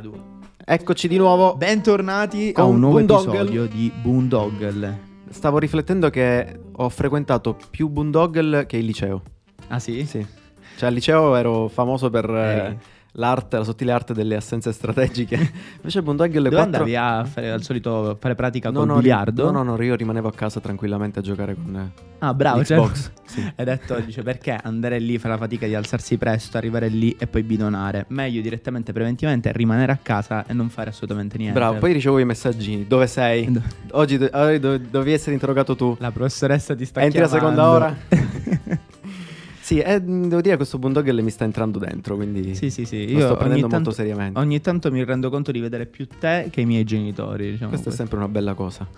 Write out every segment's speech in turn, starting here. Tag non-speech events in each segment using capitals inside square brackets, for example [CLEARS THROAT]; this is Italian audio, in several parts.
due. Eccoci di nuovo. Bentornati a un nuovo Boondoggle. episodio di Boondoggle. Stavo riflettendo che ho frequentato più Boondoggle che il liceo. Ah sì? Sì. Cioè al liceo ero famoso per eh, Eri. L'arte, la sottile arte delle assenze strategiche. [LAUGHS] Invece Boondoggle Dove 4... andavi a fare al solito fare pratica No, col no, biliardo? No, no, no, io rimanevo a casa tranquillamente a giocare con eh, Ah, bravo, cioè, Xbox. [LAUGHS] Sì. Hai detto, dice, perché andare lì, fare la fatica di alzarsi presto, arrivare lì e poi bidonare? Meglio direttamente, preventivamente, rimanere a casa e non fare assolutamente niente. Bravo, poi ricevo i messaggini. Dove sei? Oggi, do- dovevi essere interrogato tu. La professoressa ti sta Entri la chiamando. seconda ora? [LAUGHS] Sì, e mh, devo dire che questo Boondoggle mi sta entrando dentro, quindi Sì, sì, sì. lo Io sto ogni prendendo tanto, molto seriamente. ogni tanto mi rendo conto di vedere più te che i miei genitori. Diciamo Questa è così. sempre una bella cosa.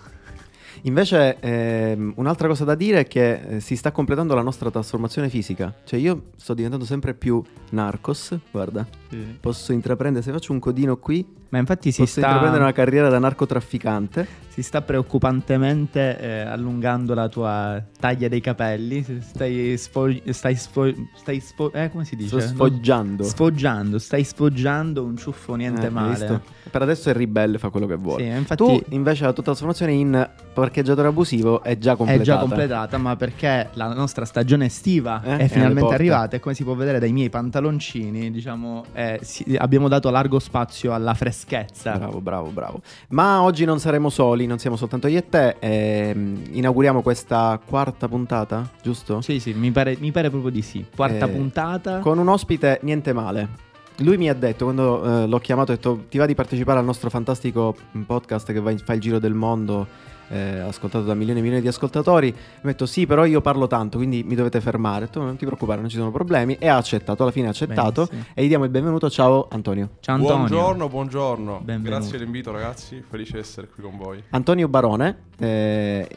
Invece, ehm, un'altra cosa da dire è che eh, si sta completando la nostra trasformazione fisica. Cioè, io sto diventando sempre più narcos. Guarda, Sì. posso intraprendere, se faccio un codino qui, Ma infatti si posso intraprendere sta, una carriera da narcotrafficante. si sta preoccupantemente eh, allungando la tua taglia dei capelli. Stai sfog- stai sfo- stai sfo- eh, come si dice? Sto sfoggiando. Non- Sfoggiando, stai sfoggiando un ciuffo niente Eh, male. visto? Per adesso è ribelle, fa quello che vuole. Sì, infatti Tu, invece, la tua trasformazione in parcheggiatore abusivo è già è completata. già completata, ma perché la nostra stagione estiva Eh, è è finalmente porte. arrivata e come si può vedere dai miei pantaloncini, diciamo, eh, sì, abbiamo dato largo spazio alla freschezza. Bravo, bravo, bravo. Ma oggi non saremo soli, non siamo soltanto io e te. ehm, inauguriamo questa quarta puntata, giusto? Sì, sì, mi pare, mi pare proprio di sì. Quarta Eh, puntata. Con un ospite niente male. Lui mi ha detto, quando eh, l'ho chiamato, ha detto ti va di partecipare al nostro fantastico mm, podcast che va in- fa il giro del mondo, eh, ascoltato da milioni e milioni di ascoltatori. Mi ha detto sì, però io parlo tanto, quindi mi dovete fermare. Detto non ti preoccupare, non ci sono problemi. E ha accettato, alla fine ha accettato. Benissimo. E gli diamo il benvenuto. Ciao Antonio. Ciao Antonio. Buongiorno, buongiorno. Benvenuto. Grazie dell'invito ragazzi, felice di essere qui con voi. Antonio Barone, eh,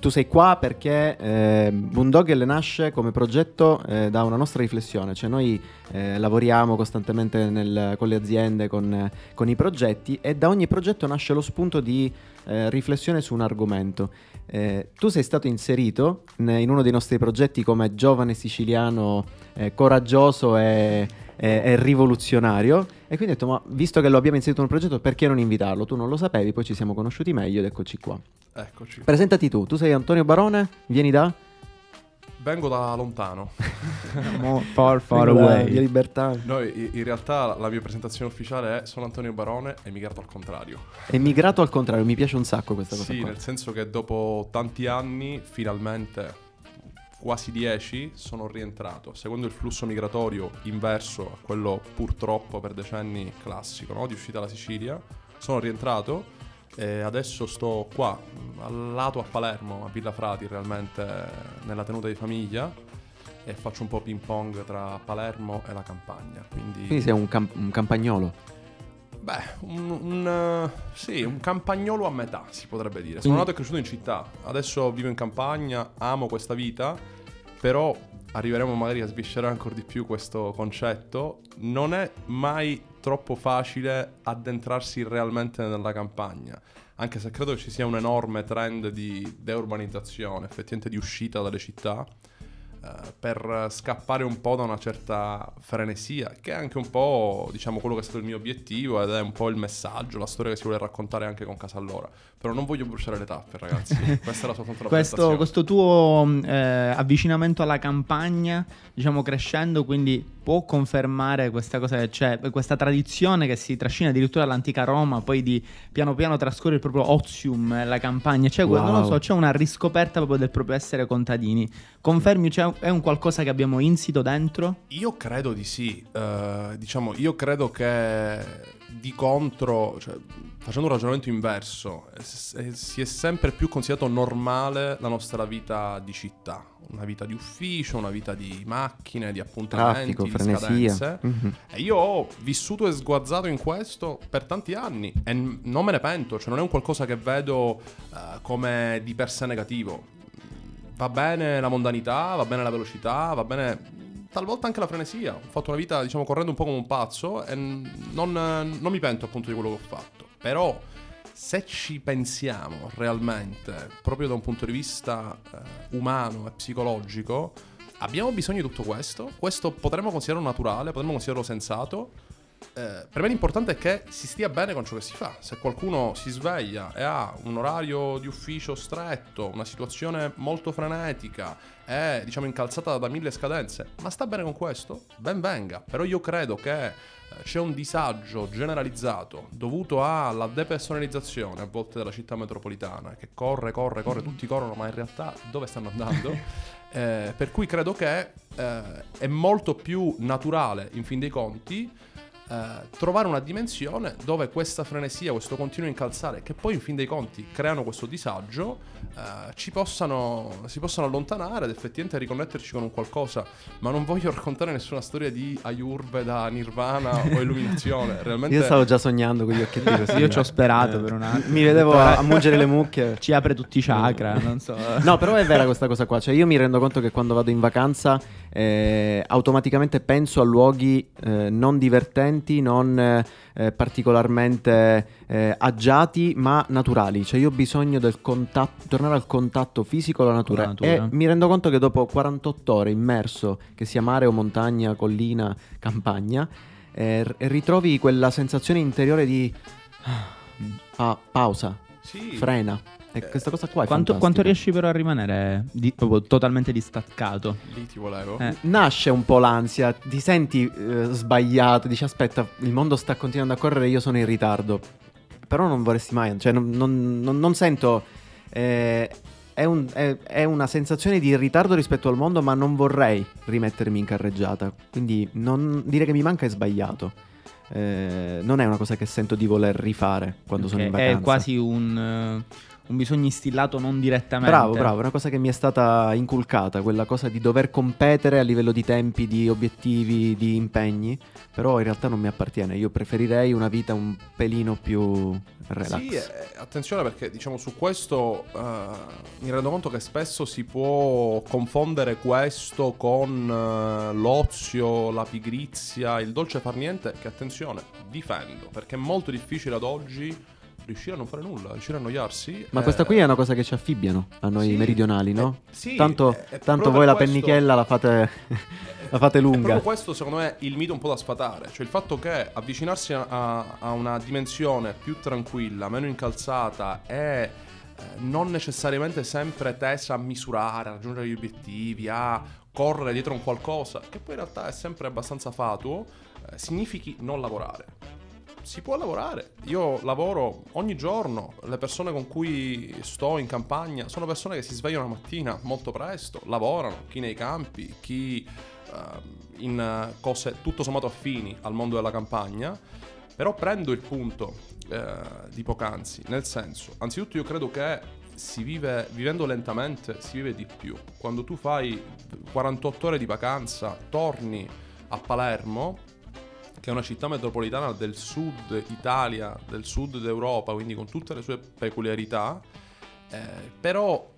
tu sei qua perché eh, Boondoggle nasce come progetto eh, da una nostra riflessione, cioè noi eh, lavoriamo costantemente nel- con le aziende, con, con i progetti e da ogni progetto nasce lo spunto di eh, riflessione su un argomento. Eh, tu sei stato inserito in uno dei nostri progetti come giovane siciliano eh, coraggioso e, e- e rivoluzionario e quindi ho detto ma visto che lo abbiamo inserito in un progetto perché non invitarlo? Tu non lo sapevi, poi ci siamo conosciuti meglio ed eccoci qua. Eccoci. Presentati tu, tu sei Antonio Barone, vieni da... Vengo da lontano. [LAUGHS] Far, far away. Via Libertà. No, in realtà la mia presentazione ufficiale è sono Antonio Barone emigrato al contrario. Emigrato al contrario, mi piace un sacco questa cosa Sì, qua. nel senso che dopo tanti anni, finalmente, quasi dieci, sono rientrato, seguendo il flusso migratorio inverso a quello purtroppo per decenni classico, no? di uscita dalla Sicilia. Sono rientrato e adesso sto qua, al lato a Palermo, a Villa Frati, realmente nella tenuta di famiglia. E faccio un po' ping pong tra Palermo e la campagna. Quindi, Quindi sei un, camp- un campagnolo. Beh, un, un, sì, un campagnolo a metà, si potrebbe dire. Sono nato e cresciuto in città, adesso vivo in campagna, amo questa vita, però arriveremo magari a sviscerare ancora di più questo concetto. Non è mai troppo facile addentrarsi realmente nella campagna, anche se credo ci sia un enorme trend di deurbanizzazione, effettivamente di uscita dalle città eh, per scappare un po' da una certa frenesia, che è anche un po', diciamo, quello che è stato il mio obiettivo ed è un po' il messaggio, la storia che si vuole raccontare anche con Casa Allora. Però non voglio bruciare le tappe, ragazzi. [LAUGHS] Questa era soltanto la Questo, questo tuo eh, avvicinamento alla campagna, diciamo crescendo, quindi può confermare questa cosa che c'è, questa tradizione che si trascina addirittura dall'antica Roma, poi di piano piano trascorre il proprio ozium, eh, la campagna, cioè que- non lo Wow. so, c'è una riscoperta proprio del proprio essere contadini. Confermi, c'è, è un qualcosa che abbiamo insito dentro? Io credo di sì, Eh, diciamo, io credo che di contro, cioè, facendo un ragionamento inverso, eh, si è sempre più considerato normale la nostra vita di città, una vita di ufficio, una vita di macchine, di appuntamenti, Traffico, di frenesia. scadenze. Mhm. E io ho vissuto e sguazzato in questo per tanti anni e n- non me ne pento, cioè non è un qualcosa che vedo eh, come di per sé negativo. Va bene la mondanità, va bene la velocità, va bene talvolta anche la frenesia. Ho fatto una vita, diciamo, correndo un po' come un pazzo e non, non mi pento appunto di quello che ho fatto. Però se ci pensiamo realmente, proprio da un punto di vista eh, umano e psicologico, abbiamo bisogno di tutto questo. Questo potremmo considerarlo naturale, potremmo considerarlo sensato. Eh, per me l'importante è che si stia bene con ciò che si fa. Se qualcuno si sveglia e ha un orario di ufficio stretto, una situazione molto frenetica, è diciamo incalzata da mille scadenze, ma sta bene con questo, ben venga. Però io credo che eh, c'è un disagio generalizzato dovuto alla depersonalizzazione a volte della città metropolitana, che corre, corre, corre, tutti corrono, ma in realtà dove stanno andando? [LAUGHS] Eh, per cui credo che eh, è molto più naturale, in fin dei conti, eh, trovare una dimensione dove questa frenesia, questo continuo incalzare, che poi in fin dei conti creano questo disagio, eh, ci possano, si possano allontanare ed effettivamente riconnetterci con un qualcosa. Ma non voglio [LAUGHS] raccontare nessuna storia di Ayurveda, Nirvana o [LAUGHS] illuminazione. Realmente... Io stavo già sognando con gli occhietti così. Io ci ho sperato per un [LAUGHS] attimo. Mi vedevo a, a mungere le mucche. Ci apre tutti i chakra, non so. No, però è vera questa cosa qua. Cioè, io mi rendo conto che quando vado in vacanza eh, automaticamente penso a luoghi eh, non divertenti, non eh, particolarmente eh, agiati, ma naturali. Cioè io ho bisogno del contatto, tornare al contatto fisico con la natura. E mi rendo conto che dopo 48 ore immerso, che sia mare o montagna, collina, campagna, eh, ritrovi quella sensazione interiore di ah, pausa, Sì. frena. E questa cosa qua è Quanto, quanto riesci però a rimanere di- proprio totalmente distaccato? Lì ti volevo. Eh. Nasce un po' l'ansia, ti senti eh, sbagliato, dici aspetta, il mondo sta continuando a correre, io sono in ritardo. Però non vorresti mai, cioè non, non- non- non sento... eh, è, un- è- è una sensazione di ritardo rispetto al mondo, ma non vorrei rimettermi in carreggiata. Quindi non- dire che mi manca è sbagliato. Eh, non è una cosa che sento di voler rifare quando sono in vacanza. è quasi un, eh, un bisogno instillato non direttamente. Bravo, bravo, è una cosa che mi è stata inculcata, quella cosa di dover competere a livello di tempi, di obiettivi, di impegni, però in realtà non mi appartiene, io preferirei una vita un pelino più relax. Sì, eh, attenzione perché diciamo su questo eh, mi rendo conto che spesso si può confondere questo con eh, l'ozio, la pigrizia, il dolce far niente, che attenzione, difendo, perché è molto difficile ad oggi riuscire a non fare nulla, riuscire a annoiarsi. Ma eh, questa qui è una cosa che ci affibbiano a noi sì, meridionali, no? eh, sì, tanto eh, eh, tanto voi la questo- pennichella la fate, [LAUGHS] la fate È lunga. proprio questo, secondo me, il mito un po' da sfatare. Cioè, il fatto che avvicinarsi a, a- a una dimensione più tranquilla, meno incalzata e eh, non necessariamente sempre tesa a misurare, a raggiungere gli obiettivi, a correre dietro un qualcosa, che poi in realtà è sempre abbastanza fatuo, eh, significhi non lavorare. Si può lavorare. Io lavoro ogni giorno. Le persone con cui sto in campagna sono persone che si svegliano la mattina molto presto, lavorano, chi nei campi, chi ehm, in cose tutto sommato affini al mondo della campagna. Però prendo il punto eh, di poc'anzi, nel senso, anzitutto io credo che si vive, vivendo lentamente, si vive di più. Quando tu fai 48 ore di vacanza, torni a Palermo, che è una città metropolitana del sud Italia, del sud d'Europa, quindi con tutte le sue peculiarità, eh, però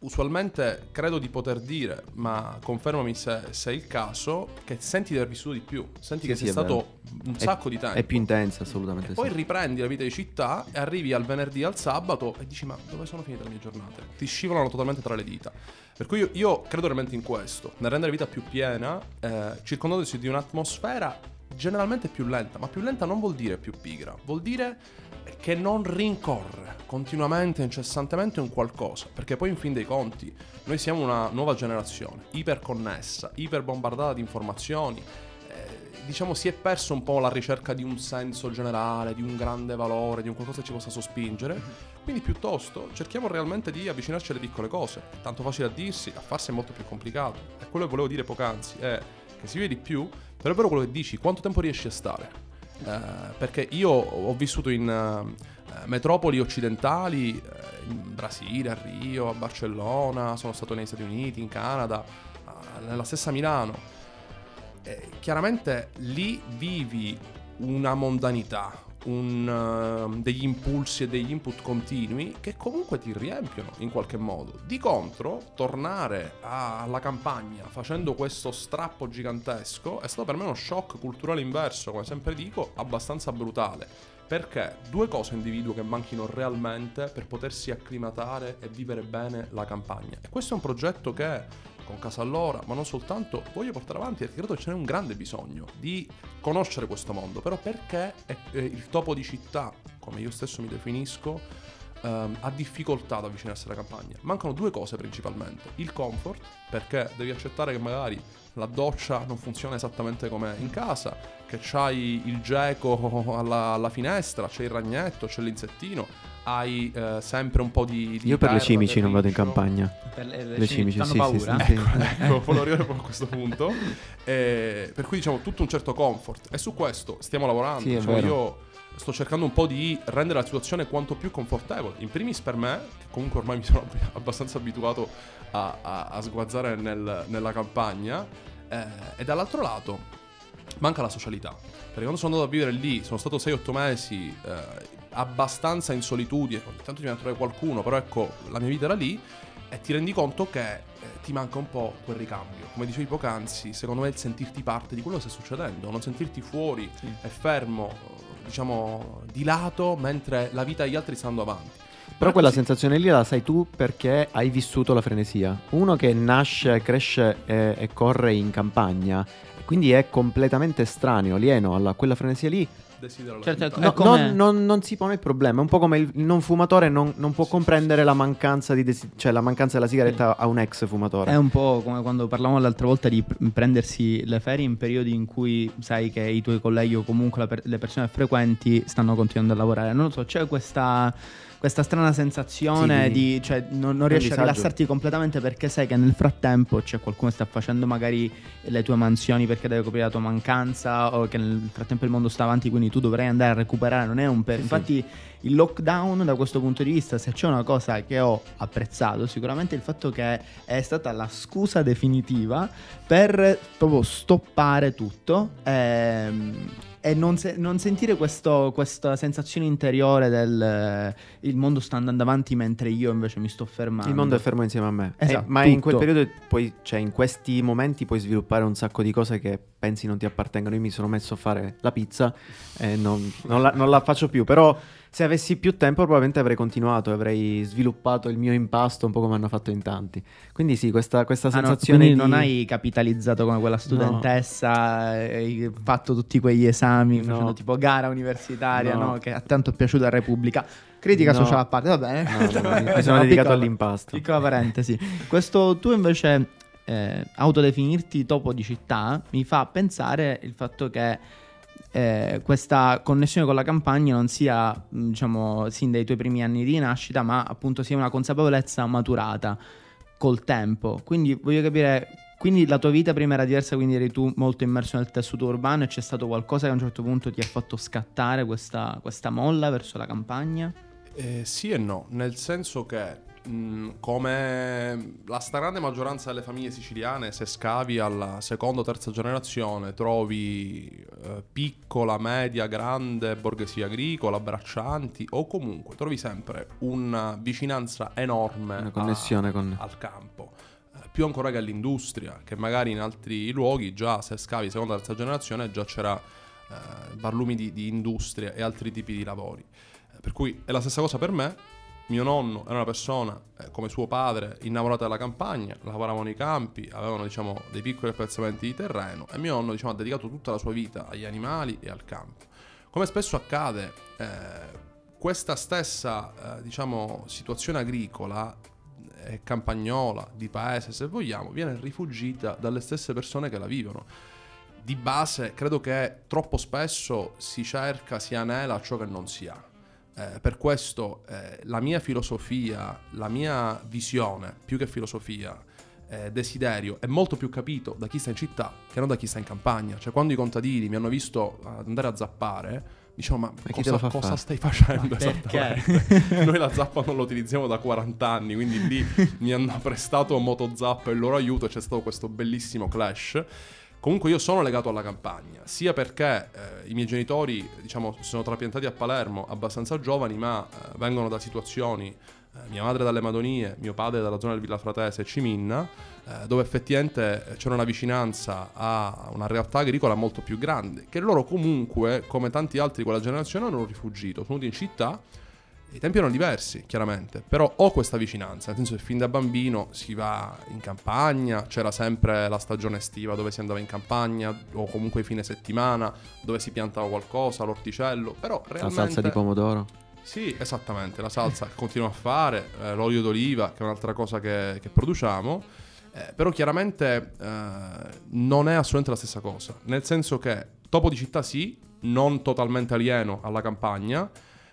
usualmente credo di poter dire, ma confermami se, se è il caso, che senti di aver vissuto di più, senti Sì, che sì, sei è stato un È- sacco di tempo. È più intensa, assolutamente. E poi sì. riprendi la vita di città e arrivi al venerdì, al sabato e dici ma dove sono finite le mie giornate? Ti scivolano totalmente tra le dita. Per cui io, io credo realmente in questo, nel rendere la vita più piena, eh, circondandosi di un'atmosfera generalmente più lenta, ma più lenta non vuol dire più pigra, vuol dire che non rincorre continuamente, incessantemente un qualcosa, perché poi in fin dei conti noi siamo una nuova generazione, iperconnessa, iperbombardata di informazioni, eh, diciamo si è perso un po' la ricerca di un senso generale, di un grande valore, di un qualcosa che ci possa sospingere. Quindi piuttosto cerchiamo realmente di avvicinarci alle piccole cose. È tanto facile a dirsi, a farsi è molto più complicato. E quello che volevo dire poc'anzi è che si vede di più, però è vero quello che dici, quanto tempo riesci a stare? Eh, perché io ho vissuto in eh, metropoli occidentali, eh, in Brasile, a Rio, a Barcellona, sono stato negli Stati Uniti, in Canada, eh, nella stessa Milano. Chiaramente lì vivi una mondanità, un, eh, degli impulsi e degli input continui che comunque ti riempiono in qualche modo. Di contro, tornare a- alla campagna facendo questo strappo gigantesco è stato per me uno shock culturale inverso, come sempre dico, abbastanza brutale. Perché due cose individuo che manchino realmente per potersi acclimatare e vivere bene la campagna. E questo è un progetto che con casa allora, ma non soltanto, voglio portare avanti perché credo che ce n'è un grande bisogno di conoscere questo mondo, però perché è il topo di città, come io stesso mi definisco, ehm, ha difficoltà ad avvicinarsi alla campagna. Mancano due cose principalmente. Il comfort, perché devi accettare che magari la doccia non funziona esattamente come in casa, che c'hai il geco [LAUGHS] alla, alla finestra, c'è il ragnetto, c'è l'insettino, hai eh, sempre un po' di... di Io per le cimici non vado in campagna. Per le, le Le cimici cimici, fanno sì, paura. sì, sì. Ecco, [LAUGHS] proprio a questo punto. Eh, per cui diciamo tutto un certo comfort. E su questo stiamo lavorando. Sì, Diciamo, io sto cercando un po' di rendere la situazione quanto più confortevole. In primis per me, che comunque ormai mi sono ab- [LAUGHS] abbastanza abituato a, a- a sguazzare nel- nella campagna. eh, e dall'altro lato manca la socialità. Perché quando sono andato a vivere lì, sono stato 6-8 mesi eh, abbastanza in solitudine, ogni tanto ti viene a trovare qualcuno, però ecco, la mia vita era lì e ti rendi conto che eh, ti manca un po' quel ricambio. Come dicevi poc'anzi, secondo me il sentirti parte di quello che sta succedendo, non sentirti fuori e fermo, diciamo, di lato, mentre la vita degli altri stanno avanti. Però quella sensazione lì la sai tu perché hai vissuto la frenesia. Uno che nasce, cresce e, e corre in campagna, quindi è completamente estraneo, alieno alla quella frenesia lì. Desidero la Certo, No, non, non- non si pone il problema. È un po' come il, non fumatore non, non può comprendere la mancanza, di desi- cioè la mancanza della sigaretta a un ex fumatore. È un po' come quando parlavamo l'altra volta di pr- prendersi le ferie in periodi in cui sai che i tuoi colleghi o comunque per- le persone frequenti stanno continuando a lavorare. Non lo so, c'è questa, questa strana sensazione Sì, di... cioè non, non riesci a disagio. rilassarti completamente perché sai che nel frattempo c'è qualcuno che sta facendo magari le tue mansioni perché deve coprire la tua mancanza o che nel frattempo il mondo sta avanti quindi tu dovrai andare a recuperare. Non è un... Per- Sì, sì. Infatti il lockdown da questo punto di vista, se c'è una cosa che ho apprezzato, sicuramente il fatto che è stata la scusa definitiva per proprio stoppare tutto ehm, e non, se- non sentire questo- questa sensazione interiore del eh, il mondo sta andando avanti mentre io invece mi sto fermando. Il mondo è fermo insieme a me. Esatto, Eh, ma in quel tutto. periodo, puoi, cioè in questi momenti puoi sviluppare un sacco di cose che pensi non ti appartengano. Io mi sono messo a fare la pizza e non, non la, non la faccio più. Però se avessi più tempo probabilmente avrei continuato, avrei sviluppato il mio impasto un po' come hanno fatto in tanti. Quindi sì, questa, questa Ah, no, sensazione quindi di... non hai capitalizzato come quella studentessa, hai fatto tutti quegli esami No. facendo tipo gara universitaria, No. no, che ha tanto piaciuto a Repubblica. Critica No. sociale a parte, va bene. No, [LAUGHS] no, mi- sono dedicato piccola- all'impasto. Piccola parentesi. Questo tu invece eh, autodefinirti topo di città mi fa pensare il fatto che eh, questa connessione con la campagna non sia, mh, diciamo, sin dai tuoi primi anni di nascita, ma appunto sia una consapevolezza maturata col tempo. Quindi voglio capire, quindi la tua vita prima era diversa, quindi eri tu molto immerso nel tessuto urbano e c'è stato qualcosa che a un certo punto ti ha fatto scattare questa, questa molla verso la campagna? Eh, sì e no, nel senso che mh, come la stragrande maggioranza delle famiglie siciliane, se scavi alla seconda o terza generazione, trovi eh, piccola, media, grande borghesia agricola, braccianti o comunque trovi sempre una vicinanza enorme Una a- connessione con... al campo. Eh, Più ancora che all'industria, che magari in altri luoghi già se scavi seconda o terza generazione già c'era eh, barlumi di, di industria e altri tipi di lavori. Eh, Per cui è la stessa cosa per me. Mio nonno era una persona eh, come suo padre innamorata della campagna, lavoravano nei campi, avevano diciamo dei piccoli appezzamenti di terreno e mio nonno diciamo, ha dedicato tutta la sua vita agli animali e al campo. Come spesso accade, eh, questa stessa eh, diciamo, situazione agricola e campagnola, di paese se vogliamo, viene rifugita dalle stesse persone che la vivono. Di base credo che troppo spesso si cerca, si anela ciò che non si ha. Eh, per questo eh, la mia filosofia, la mia visione, più che filosofia, eh, desiderio, è molto più capito da chi sta in città che non da chi sta in campagna. Cioè quando i contadini mi hanno visto andare a zappare, dicevo ma, te cosa, fa cosa fare?" stai facendo Perché? esattamente? [LAUGHS] Noi la zappa non la utilizziamo da 40 anni, quindi lì mi hanno [LAUGHS] prestato motozappa e il loro aiuto e c'è stato questo bellissimo clash. Comunque io sono legato alla campagna, sia perché eh, i miei genitori, diciamo, si sono trapiantati a Palermo abbastanza giovani, ma eh, vengono da situazioni, eh, mia madre dalle Madonie, mio padre dalla zona del Villa Fratese e Ciminna, eh, dove effettivamente eh, c'era una vicinanza a una realtà agricola molto più grande, che loro comunque, come tanti altri di quella generazione, hanno rifugito, sono venuti in città I tempi erano diversi, chiaramente, però ho questa vicinanza, nel senso che fin da bambino si va in campagna, c'era sempre la stagione estiva dove si andava in campagna, o comunque fine settimana, dove si piantava qualcosa, l'orticello, però realmente... La salsa di pomodoro. Sì, esattamente, la salsa [LAUGHS] che continuo a fare, eh, l'olio d'oliva, che è un'altra cosa che, che produciamo, eh, però chiaramente eh, non è assolutamente la stessa cosa, nel senso che topo di città sì, non totalmente alieno alla campagna,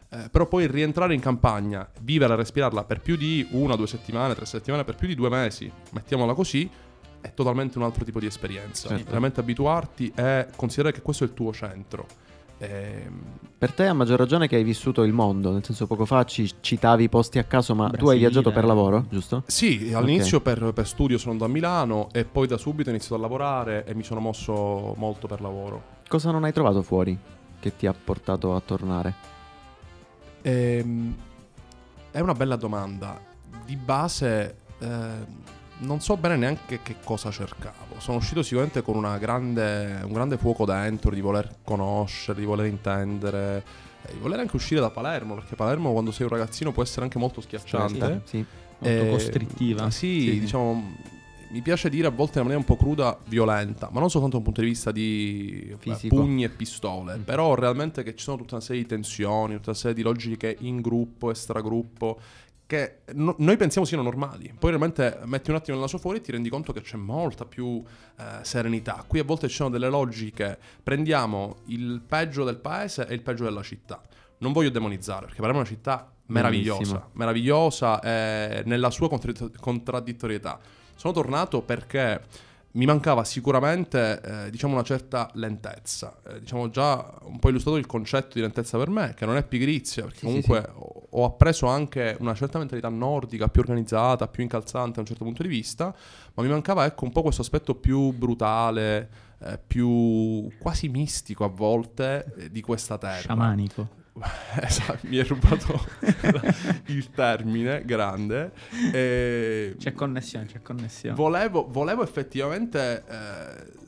eh, però poi rientrare in campagna, vivere e respirarla per più di una, due settimane, tre settimane, per più di due mesi, mettiamola così, è totalmente un altro tipo di esperienza. Certo. Veramente abituarti e considerare che questo è il tuo centro. Ehm, Per te a maggior ragione che hai vissuto il mondo, nel senso poco fa ci citavi i posti a caso, ma tu hai Brasile. viaggiato per lavoro, giusto? Sì, all'inizio per, per studio sono andato a Milano e poi da subito ho iniziato a lavorare e mi sono mosso molto per lavoro. Cosa non hai trovato fuori che ti ha portato a tornare? Ehm, è una bella domanda. Di base eh, non so bene neanche che cosa cercavo. Sono uscito sicuramente con una grande, un grande fuoco dentro di voler conoscere, di voler intendere, eh, di voler anche uscire da Palermo, perché Palermo quando sei un ragazzino può essere anche molto schiacciante. Sì. Molto Eh, costrittiva. Sì, Sì, sì. diciamo, mi piace dire a volte in maniera un po' cruda, violenta, ma non soltanto da un punto di vista di beh, pugni e pistole, Mm. però realmente che ci sono tutta una serie di tensioni, tutta una serie di logiche in gruppo, extragruppo, che no- noi pensiamo siano normali. Poi realmente metti un attimo il naso fuori e ti rendi conto che c'è molta più eh, serenità. Qui a volte ci sono delle logiche, prendiamo il peggio del paese e il peggio della città. Non voglio demonizzare, perché parliamo di una città meravigliosa, Bellissima. meravigliosa eh, nella sua contra- contraddittorietà. Sono tornato perché mi mancava sicuramente eh, diciamo una certa lentezza. Eh, diciamo già un po' illustrato il concetto di lentezza per me, che non è pigrizia, perché Sì, comunque ho, ho appreso anche una certa mentalità nordica, più organizzata, più incalzante da un certo punto di vista, ma mi mancava ecco un po' questo aspetto più brutale, eh, più quasi mistico a volte eh, di questa terra. Sciamanico. [LAUGHS] Esatto, mi hai rubato [LAUGHS] il termine grande. E C'è connessione, c'è connessione. volevo, volevo effettivamente eh,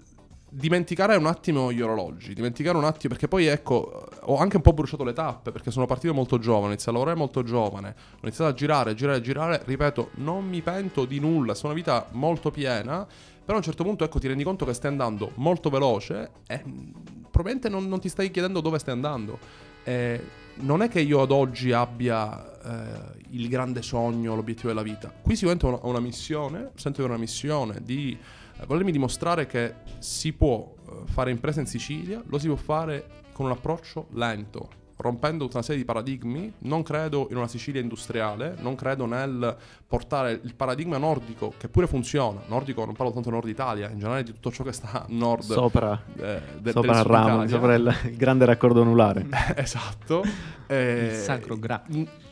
dimenticare un attimo gli orologi, dimenticare un attimo, perché poi ecco, ho anche un po' bruciato le tappe, perché sono partito molto giovane, ho iniziato a lavorare molto giovane, ho iniziato a girare, girare, girare, ripeto, non mi pento di nulla, è stata una vita molto piena, però a un certo punto ecco ti rendi conto che stai andando molto veloce e mm, probabilmente non, non ti stai chiedendo dove stai andando. Eh, non è che io ad oggi abbia eh, il grande sogno, l'obiettivo della vita. Qui sicuramente ho una, una missione, sento una missione di eh, volermi dimostrare che si può eh, fare impresa in Sicilia, lo si può fare con un approccio lento, rompendo tutta una serie di paradigmi. Non credo in una Sicilia industriale, non credo nel portare il paradigma nordico, che pure funziona. Nordico non parlo tanto Nord Italia, in generale di tutto ciò che sta a nord Sopra, eh, de- sopra il ramo, Italia. sopra il, il [LAUGHS] grande raccordo anulare. [LAUGHS] esatto. [LAUGHS] Eh, Il sacro gra-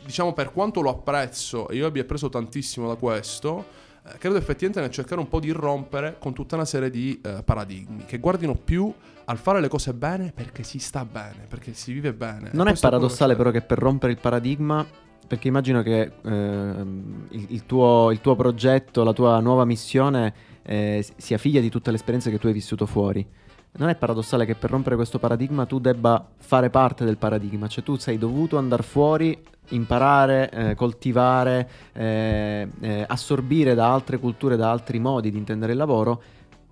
Diciamo, per quanto lo apprezzo e io abbia preso tantissimo da questo, eh, credo effettivamente nel cercare un po' di rompere con tutta una serie di eh, paradigmi che guardino più al fare le cose bene perché si sta bene, perché si vive bene. Non è Questo quello paradossale però che per rompere il paradigma, perché immagino che ehm, il, il tuo, il tuo progetto, la tua nuova missione eh, sia figlia di tutte le esperienze che tu hai vissuto fuori. Non è paradossale che per rompere questo paradigma tu debba fare parte del paradigma, cioè tu sei dovuto andare fuori, imparare, eh, coltivare, eh, eh, assorbire da altre culture, da altri modi di intendere il lavoro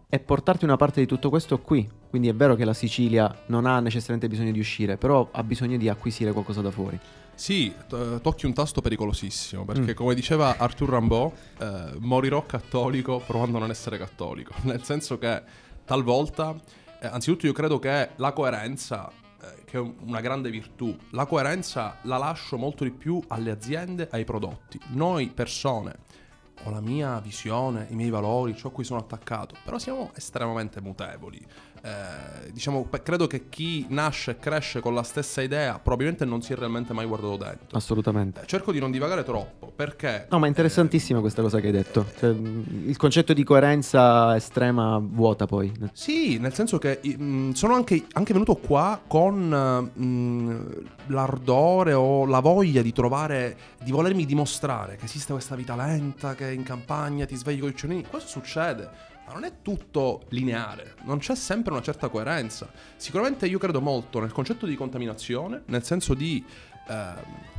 e portarti una parte di tutto questo qui. Quindi è vero che la Sicilia non ha necessariamente bisogno di uscire, però ha bisogno di acquisire qualcosa da fuori. Sì, to- tocchi un tasto pericolosissimo, perché Mm. come diceva Arthur Rimbaud, eh, morirò cattolico provando a non essere cattolico, [LAUGHS] nel senso che talvolta, eh, anzitutto io credo che la coerenza, eh, che è una grande virtù, la coerenza la lascio molto di più alle aziende, ai prodotti. Noi persone, ho la mia visione, i miei valori, ciò a cui sono attaccato, però siamo estremamente mutevoli. Eh, diciamo, credo che chi nasce e cresce con la stessa idea probabilmente non si è realmente mai guardato dentro. Assolutamente. Eh, Cerco di non divagare troppo perché. No, ma è interessantissima questa cosa che hai detto. Cioè, mh, il concetto di coerenza estrema vuota poi. eh, sì, nel senso che mh, sono anche, anche venuto qua con eh, mh, l'ardore o la voglia di trovare, di volermi dimostrare che esiste questa vita lenta, che in campagna ti svegli con i uccellini. Questo succede. Ma non è tutto lineare, non c'è sempre una certa coerenza. Sicuramente io credo molto nel concetto di contaminazione, nel senso di ehm,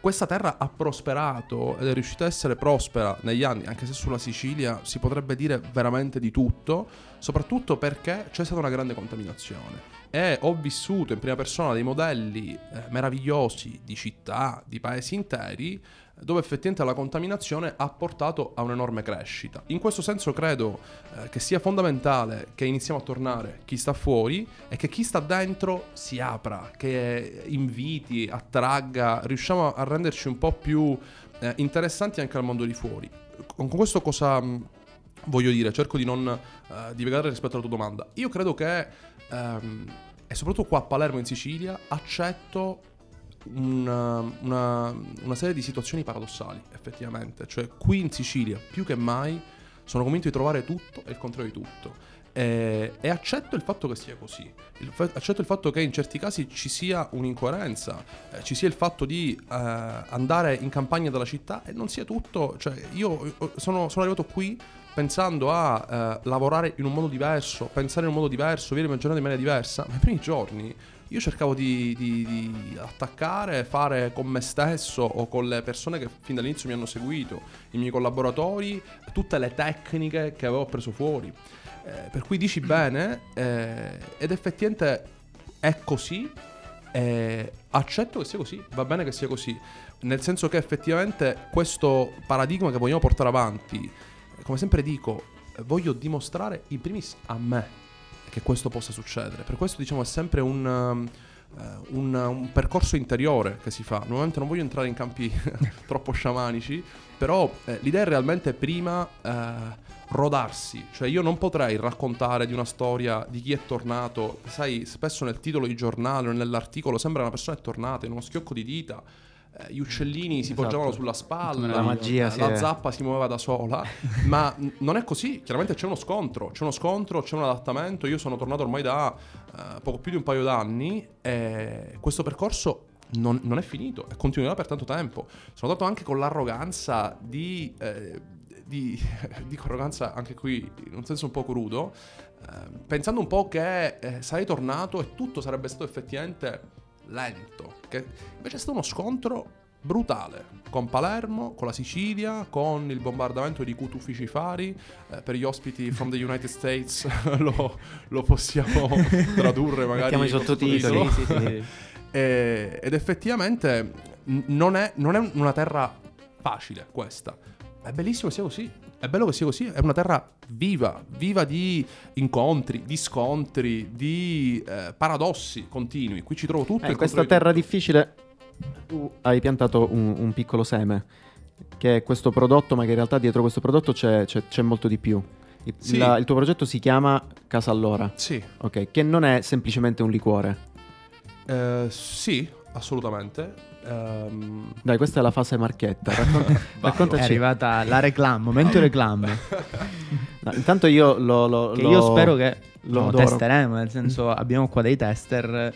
questa terra ha prosperato ed è riuscita a essere prospera negli anni, anche se sulla Sicilia si potrebbe dire veramente di tutto, soprattutto perché c'è stata una grande contaminazione. E ho vissuto in prima persona dei modelli eh, meravigliosi di città, di paesi interi, dove effettivamente la contaminazione ha portato a un'enorme crescita. In questo senso credo eh, che sia fondamentale che iniziamo a tornare chi sta fuori e che chi sta dentro si apra, che inviti, attragga, riusciamo a renderci un po' più eh, interessanti anche al mondo di fuori. Con questo cosa mh, voglio dire? Cerco di non eh, divagare rispetto alla tua domanda. Io credo che, ehm, e soprattutto qua a Palermo in Sicilia, accetto una, una, una, serie di situazioni paradossali, effettivamente. Cioè, qui in Sicilia, più che mai, sono convinto di trovare tutto e il contrario di tutto. E, e accetto il fatto che sia così. Il, accetto il fatto che in certi casi ci sia un'incoerenza, eh, ci sia il fatto di eh, andare in campagna dalla città e non sia tutto. Cioè, io sono, sono arrivato qui pensando a eh, lavorare in un modo diverso, pensare in un modo diverso, vivere una giornata in maniera diversa, ma i primi giorni io cercavo di, di, di, attaccare, fare con me stesso o con le persone che fin dall'inizio mi hanno seguito, i miei collaboratori, tutte le tecniche che avevo preso fuori. Eh, per cui dici [CLEARS THROAT] bene, eh, ed effettivamente è così, eh, accetto che sia così, va bene che sia così, nel senso che effettivamente questo paradigma che vogliamo portare avanti, come sempre dico, voglio dimostrare in primis a me che questo possa succedere. Per questo diciamo è sempre un, uh, un, un percorso interiore che si fa. Nuovamente non voglio entrare in campi [LAUGHS] troppo sciamanici, però eh, l'idea è realmente prima eh, rodarsi, cioè io non potrei raccontare di una storia di chi è tornato, sai, spesso nel titolo di giornale o nell'articolo sembra una persona è tornata in uno schiocco di dita eh, gli uccellini si esatto. poggiavano sulla spalla, la, magia, la, la zappa si muoveva da sola, ma non è così, chiaramente c'è uno scontro, c'è uno scontro, c'è un adattamento, io sono tornato ormai da uh, poco più di un paio d'anni e questo percorso non, non, è finito e continuerà per tanto tempo. Sono andato anche con l'arroganza di... Eh, di, [LAUGHS] dico arroganza anche qui in un senso un po' crudo, eh, pensando un po' che eh, sarei tornato e tutto sarebbe stato effettivamente lento, che invece è stato uno scontro brutale con Palermo, con la Sicilia, con il bombardamento di Q uffici fari. Eh, per gli ospiti from the United States [LAUGHS] lo, lo, possiamo [LAUGHS] tradurre magari. Mettiamo i sottotitoli. Sì, sì, sì. e, ed effettivamente non è, non è una terra facile questa. È bellissimo sia così. È bello che sia così. È una terra viva, viva di incontri, di scontri, di eh, paradossi continui. Qui ci trovo tutto. Eh, in questa terra difficile tu hai piantato un, un, piccolo seme, che è questo prodotto, ma che in realtà dietro questo prodotto c'è, c'è, c'è molto di più. Il, sì. la, il, tuo progetto si chiama Casa Allora. Sì. Ok, che non è semplicemente un liquore. Eh, sì, assolutamente. Um... Dai, questa è la fase marchetta. Raccont- [LAUGHS] raccontaci. È arrivata la reclam, momento reclam. [LAUGHS] no, intanto io lo, lo, lo, io spero che lo, lo testeremo, nel senso abbiamo qua dei tester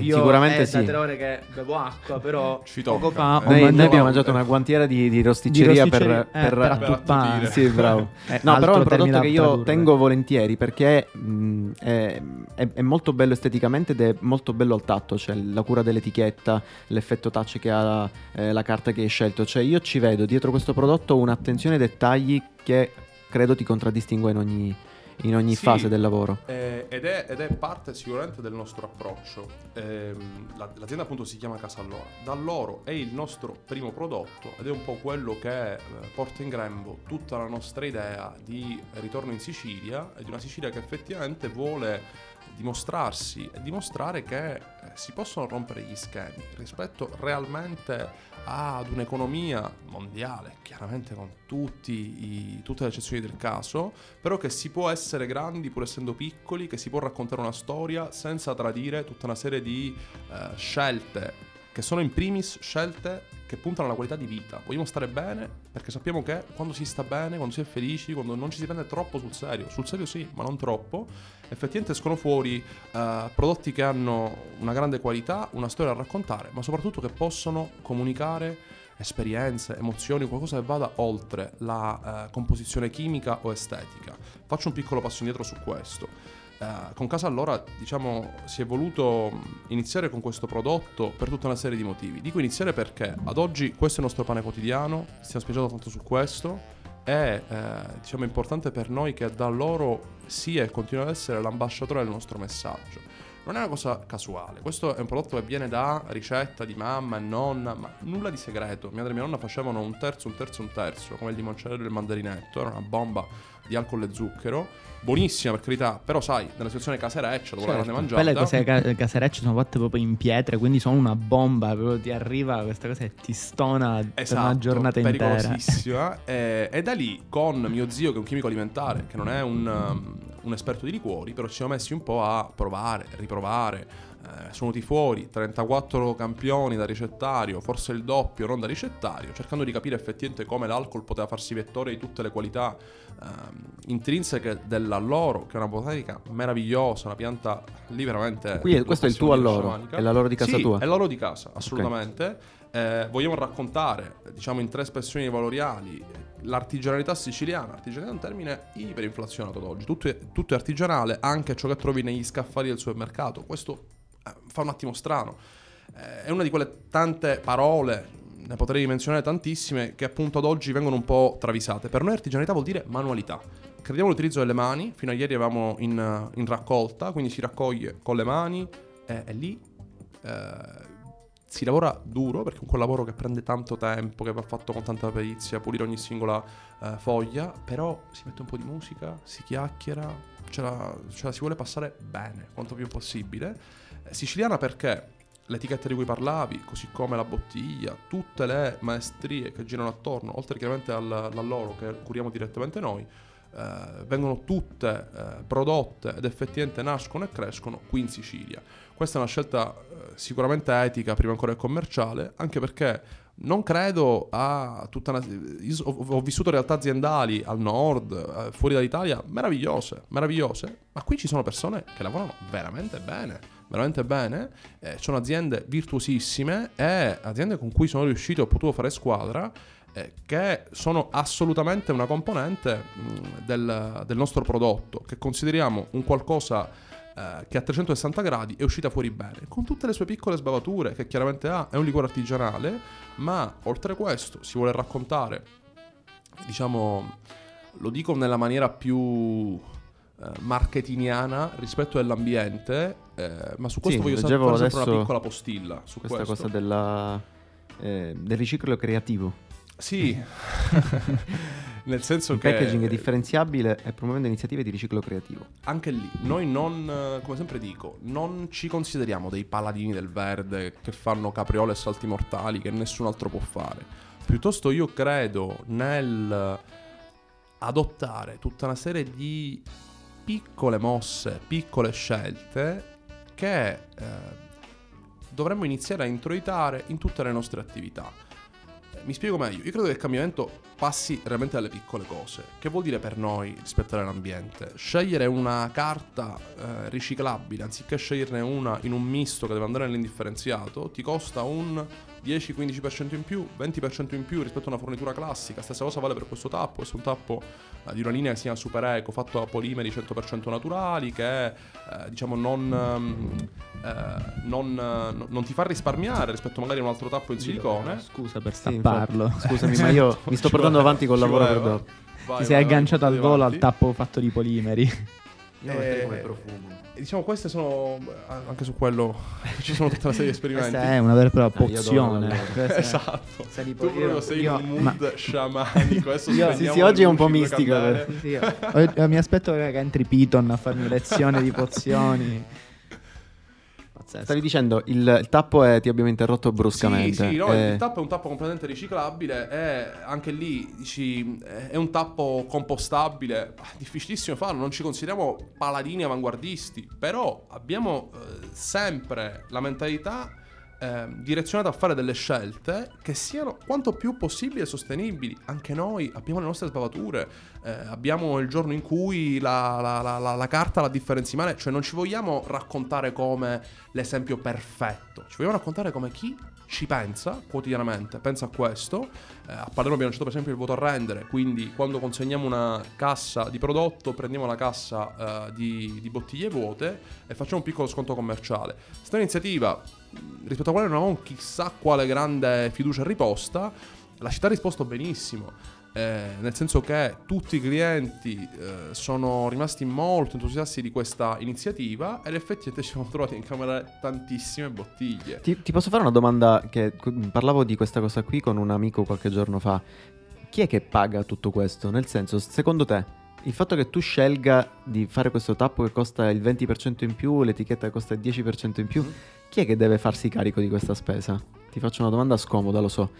sì, Io sicuramente è sì. da tre ore che bevo acqua, però Ci poco fa eh. noi, noi, abbiamo mangiato una guantiera di, di rosticceria, di rosticceria per, eh, per, per attuppare. Sì, bravo. [LAUGHS] eh, no, però è un prodotto che io tengo volentieri perché mh, è, è, è, molto bello esteticamente ed è molto bello al tatto, cioè la cura dell'etichetta, l'effetto touch che ha la, eh, la carta che hai scelto. Cioè io ci vedo dietro questo prodotto un'attenzione ai dettagli che credo ti contraddistingue in ogni in ogni sì, fase del lavoro. Eh, ed, è, ed, è, parte sicuramente del nostro approccio. Eh, la, l'azienda appunto si chiama Casa Allora. Da loro è il nostro primo prodotto ed è un po' quello che eh, porta in grembo tutta la nostra idea di ritorno in Sicilia e di una Sicilia che effettivamente vuole dimostrarsi e dimostrare che eh, si possono rompere gli schemi rispetto realmente ad un'economia mondiale, chiaramente con i, tutte le eccezioni del caso, però che si può essere grandi pur essendo piccoli, che si può raccontare una storia senza tradire tutta una serie di uh, scelte che sono in primis scelte che puntano alla qualità di vita. Vogliamo stare bene perché sappiamo che quando si sta bene, quando si è felici, quando non ci si prende troppo sul serio, sul serio sì, ma non troppo, effettivamente escono fuori uh, prodotti che hanno una grande qualità, una storia da raccontare, ma soprattutto che possono comunicare esperienze, emozioni, qualcosa che vada oltre la uh, composizione chimica o estetica. Faccio un piccolo passo indietro su questo. Eh, con Casa Allora, diciamo, si è voluto iniziare con questo prodotto per tutta una serie di motivi. Dico iniziare perché ad oggi questo è il nostro pane quotidiano, stiamo spingendo tanto su questo. È eh, diciamo, importante per noi che da loro sia e continui ad essere l'ambasciatore del nostro messaggio non è una cosa casuale. Questo è un prodotto che viene da ricetta di mamma e nonna, ma nulla di segreto. Mia madre e mia nonna facevano un terzo, un terzo, un terzo, come il limoncello e il mandarinetto. Era una bomba di alcol e zucchero buonissima per carità, però sai, nella situazione casereccia dopo certo, la grande mangiata. Quelle cose ca- caserecce sono fatte proprio in pietre, quindi sono una bomba, proprio ti arriva questa cosa e ti stona esatto, per una esatto, giornata intera. pericolosissima. [LAUGHS] e, e, da lì con mio zio che è un chimico alimentare, che non è un, um, un esperto di liquori, però ci siamo messi un po' a provare, riprovare eh, sono venuti fuori 34 campioni da ricettario, forse il doppio, non da ricettario, cercando di capire effettivamente come l'alcol poteva farsi vettore di tutte le qualità eh, intrinseche dell'alloro, che è una botanica meravigliosa, una pianta lì veramente... Qui questo è il tuo alloro, è l'alloro di casa sì, tua? è l'alloro di casa, assolutamente. Okay. Eh, vogliamo raccontare, diciamo in tre espressioni valoriali, l'artigianalità siciliana. Artigianalità è un termine iperinflazionato ad oggi. Tutto è, tutto è artigianale, anche ciò che trovi negli scaffali del supermercato. Questo fa un attimo strano. Eh, è una di quelle tante parole, ne potrei menzionare tantissime, che appunto ad oggi vengono un po' travisate. Per noi artigianalità vuol dire manualità. Crediamo all'utilizzo delle mani, fino a ieri eravamo in, in raccolta, quindi si raccoglie con le mani e, e lì eh, si lavora duro perché è un lavoro che prende tanto tempo, che va fatto con tanta perizia, pulire ogni singola eh, foglia, però si mette un po' di musica, si chiacchiera, ce la, ce la si vuole passare bene, quanto più possibile Siciliana perché l'etichetta di cui parlavi, così come la bottiglia, tutte le maestrie che girano attorno, oltre chiaramente al, all'oro che curiamo direttamente noi, eh, vengono tutte eh, prodotte ed effettivamente nascono e crescono qui in Sicilia. Questa è una scelta eh, sicuramente etica, prima ancora che commerciale, anche perché non credo a tutta una... Ho, ho vissuto realtà aziendali al nord, eh, fuori dall'Italia, meravigliose, meravigliose, ma qui ci sono persone che lavorano veramente bene veramente bene. Eh, sono aziende virtuosissime e aziende con cui sono riuscito e ho potuto fare squadra. Eh, che sono assolutamente una componente mh, del, del, nostro prodotto, che consideriamo un qualcosa eh, che a 360 gradi è uscita fuori bene, con tutte le sue piccole sbavature che chiaramente ha, è un liquore artigianale, ma oltre a questo si vuole raccontare, diciamo, lo dico nella maniera più eh, marketingiana rispetto all'ambiente, eh, ma su questo sì, voglio fare sempre una piccola postilla. Su questa questo. cosa della, eh, del riciclo creativo. Sì, [LAUGHS] [LAUGHS] nel senso Il che... Il packaging è differenziabile e promuovendo iniziative di riciclo creativo. Anche lì, noi non, come sempre dico, non ci consideriamo dei paladini del verde che fanno capriole e salti mortali che nessun altro può fare. Piuttosto io credo nel adottare tutta una serie di piccole mosse, piccole scelte che eh, dovremmo iniziare a introitare in tutte le nostre attività. Mi spiego meglio, io credo che il cambiamento passi realmente dalle piccole cose. Che vuol dire per noi rispettare l'ambiente? Scegliere una carta eh, riciclabile anziché sceglierne una in un misto che deve andare nell'indifferenziato ti costa un 10-15% in più, 20% in più rispetto a una fornitura classica. Stessa cosa vale per questo tappo. Questo è un tappo di una linea che si chiama Super Eco, fatto da polimeri 100% naturali, che eh, diciamo non, ehm, eh, non, eh, non, ti fa risparmiare rispetto magari a un altro tappo in silicone. Scusa per stapparlo. Sì, [LAUGHS] Scusami, ma io mi sto portando avanti col lavoro per dopo. Ti sei agganciato al volo al tappo fatto di polimeri. Io eh, come profumo. diciamo queste sono anche su quello [LAUGHS] ci sono tutta una serie di esperimenti. questa è una vera e propria pozione. ah, esatto. Sei tu proprio sei io, in un mood ma... sciamanico adesso io, sì, sì, oggi è un po' mistico sì, sì, mi aspetto che entri Piton a farmi lezione di pozioni [LAUGHS] Pazzesco. Stavi dicendo il, il tappo è, ti abbiamo interrotto bruscamente. Sì, sì no, eh... il tappo è un tappo completamente riciclabile e anche lì dici, è un tappo compostabile, difficilissimo farlo, non ci consideriamo paladini avanguardisti, però abbiamo eh, sempre la mentalità eh, direzionata a fare delle scelte che siano quanto più possibile sostenibili. Anche noi abbiamo le nostre sbavature, eh, abbiamo il giorno in cui la, la, la, la, carta la differenzimale, cioè non ci vogliamo raccontare come l'esempio perfetto, ci vogliamo raccontare come chi ci pensa quotidianamente, pensa a questo. Eh, a Palermo abbiamo lanciato per esempio il voto a rendere, quindi quando consegniamo una cassa di prodotto prendiamo la cassa eh, di, di, bottiglie vuote e facciamo un piccolo sconto commerciale. Questa iniziativa, rispetto a quale non avevamo chissà quale grande fiducia riposta, la città ha risposto benissimo. Eh, nel senso che tutti i clienti eh, sono rimasti molto entusiasti di questa iniziativa ed effettivamente [LAUGHS] ci siamo trovati in camera tantissime bottiglie. Ti, ti, posso fare una domanda che parlavo di questa cosa qui con un amico qualche giorno fa. Chi è che paga tutto questo? Nel senso, secondo te, il fatto che tu scelga di fare questo tappo che costa il 20% in più, l'etichetta che costa il 10% in più, mm. Chi è che deve farsi carico di questa spesa? Ti faccio una domanda scomoda, lo so.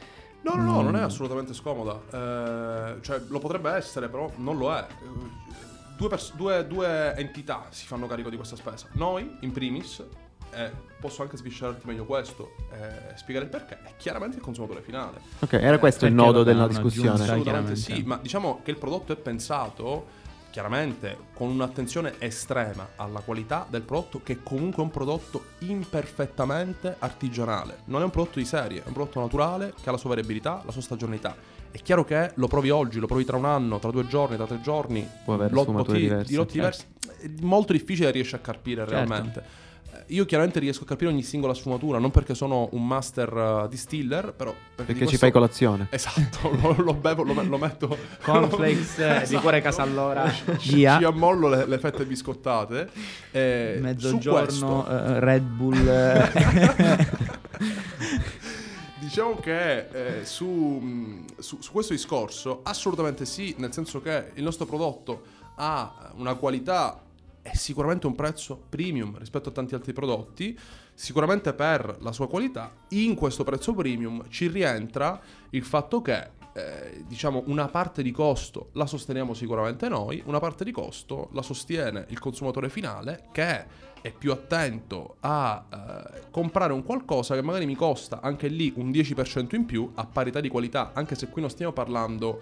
No, no, no, mm. non è mm. assolutamente scomoda. Eh, cioè, lo potrebbe essere, però non lo è. Due, pers- due, due, entità si fanno carico di questa spesa. Noi, in primis, eh, posso anche sviscerarti meglio questo e eh, spiegare il perché, è chiaramente il consumatore finale. Ok, era questo il nodo della discussione. Assolutamente sì, ma diciamo che il prodotto è pensato chiaramente con un'attenzione estrema alla qualità del prodotto che è comunque un prodotto imperfettamente artigianale. Non è un prodotto di serie, è un prodotto naturale che ha la sua variabilità, la sua stagionalità. È chiaro che lo provi oggi, lo provi tra un anno, tra due giorni, tra tre giorni, può avere diverse, di lotti certo. diversi. È molto difficile riesci a carpire certo. realmente. Io chiaramente riesco a capire ogni singola sfumatura, non perché sono un master uh, distiller, però... Perché, perché questo... ci fai colazione. Esatto, [LAUGHS] lo, lo bevo, lo, lo metto... [LAUGHS] Cornflakes, esatto. liquore Casallora, [LAUGHS] ci, ci ammollo le, le, fette biscottate. E Mezzogiorno, uh, Red Bull... Diciamo che eh, su, su, su, questo discorso assolutamente sì, nel senso che il nostro prodotto ha una qualità è sicuramente un prezzo premium rispetto a tanti altri prodotti, sicuramente per la sua qualità, in questo prezzo premium ci rientra il fatto che eh, diciamo una parte di costo la sosteniamo sicuramente noi, una parte di costo la sostiene il consumatore finale che è più attento a eh, comprare un qualcosa che magari mi costa anche lì un 10% in più a parità di qualità, anche se qui non stiamo parlando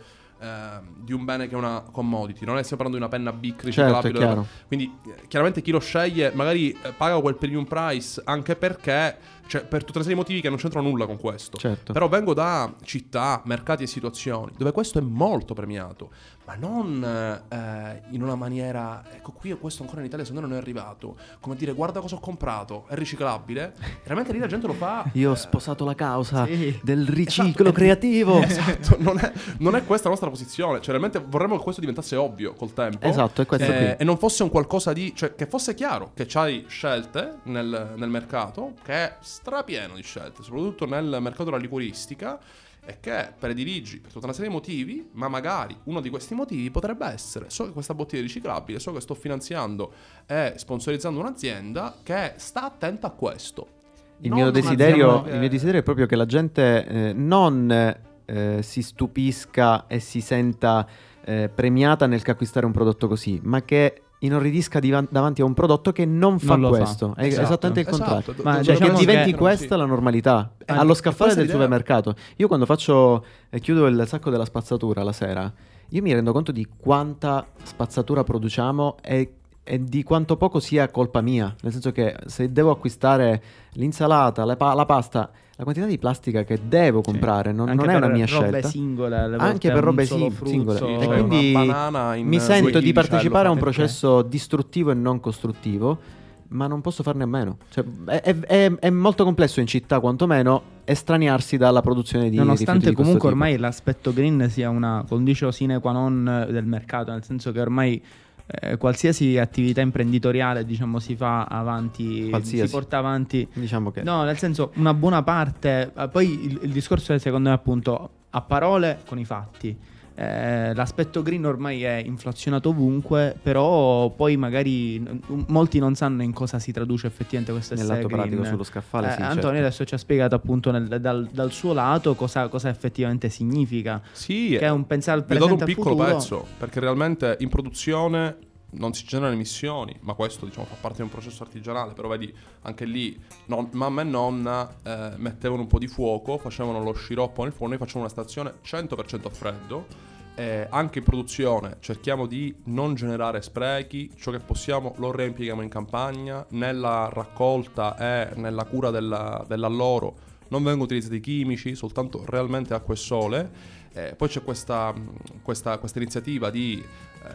di un bene che è una commodity, non è stiamo parlando di una penna Bic riciclabile. Certo, quindi chiaramente chi lo sceglie magari eh, paga quel premium price anche perché cioè, per tutta una serie di motivi che non c'entrano nulla con questo. Certo. Però vengo da città, mercati e situazioni dove questo è molto premiato, ma non eh, in una maniera. Ecco, qui questo ancora in Italia secondo me non è arrivato. Come dire, guarda cosa ho comprato, è riciclabile. Veramente lì la gente lo fa. Io ho sposato la causa sì. del riciclo esatto, creativo. [LAUGHS] Esatto, non è, non è, questa la nostra posizione. Cioè, realmente vorremmo che questo diventasse ovvio col tempo. Esatto, è questo eh, E non fosse un qualcosa di. cioè, che fosse chiaro che c'hai scelte nel, nel mercato che strapieno di scelte, soprattutto nel mercato della liquoristica, e che prediligi per tutta una serie di motivi, ma magari uno di questi motivi potrebbe essere, so che questa bottiglia è riciclabile, so che sto finanziando e sponsorizzando un'azienda che sta attenta a questo. Il, mio desiderio, che... il mio, desiderio, è proprio che la gente eh, non eh, si stupisca e si senta eh, premiata nel acquistare un prodotto così, ma che inorridisca div- davanti a un prodotto che non fa non questo. Fa. È esatto. esattamente il esatto. contrario. Ma cioè, diciamo che diventi che questa la normalità. Eh, allo scaffale del supermercato. Io quando faccio e chiudo il sacco della spazzatura la sera, io mi rendo conto di quanta spazzatura produciamo e e di quanto poco sia colpa mia. Nel senso che se devo acquistare l'insalata, la, pa- la pasta, la quantità di plastica che devo comprare sì. non, non è una mia scelta. Singole, Anche per robe sì, singole. Sì, e quindi mi sento di partecipare a un processo distruttivo e non costruttivo. Ma non posso farne a meno. Cioè, è, è, è, molto complesso in città, quantomeno, estraniarsi dalla produzione di Nonostante comunque tipo. ormai l'aspetto green sia una condizione sine qua non del mercato, nel senso che ormai eh, qualsiasi attività imprenditoriale diciamo si fa avanti qualsiasi. si porta avanti diciamo che no nel senso una buona parte eh, poi il, il discorso è secondo me appunto a parole con i fatti eh, l'aspetto green ormai è inflazionato ovunque, però poi magari molti non sanno in cosa si traduce effettivamente questo essere Nell'atto green. pratico sullo scaffale, eh, sì, Antonio certo. adesso ci ha spiegato appunto nel, dal, dal, suo lato cosa, cosa, effettivamente significa. Sì, che è un pensare al presente Vi do un piccolo futuro. pezzo, perché realmente in produzione non si generano emissioni, ma questo diciamo, fa parte di un processo artigianale, però vedi anche lì non, mamma e nonna eh, mettevano un po' di fuoco, facevano lo sciroppo nel forno, noi facciamo una stazione 100% a freddo eh, anche in produzione cerchiamo di non generare sprechi, ciò che possiamo lo reimpieghiamo in campagna, nella raccolta e nella cura della, dell'alloro non vengono utilizzati chimici, soltanto realmente acqua e sole. Eh, poi c'è questa, questa, questa iniziativa di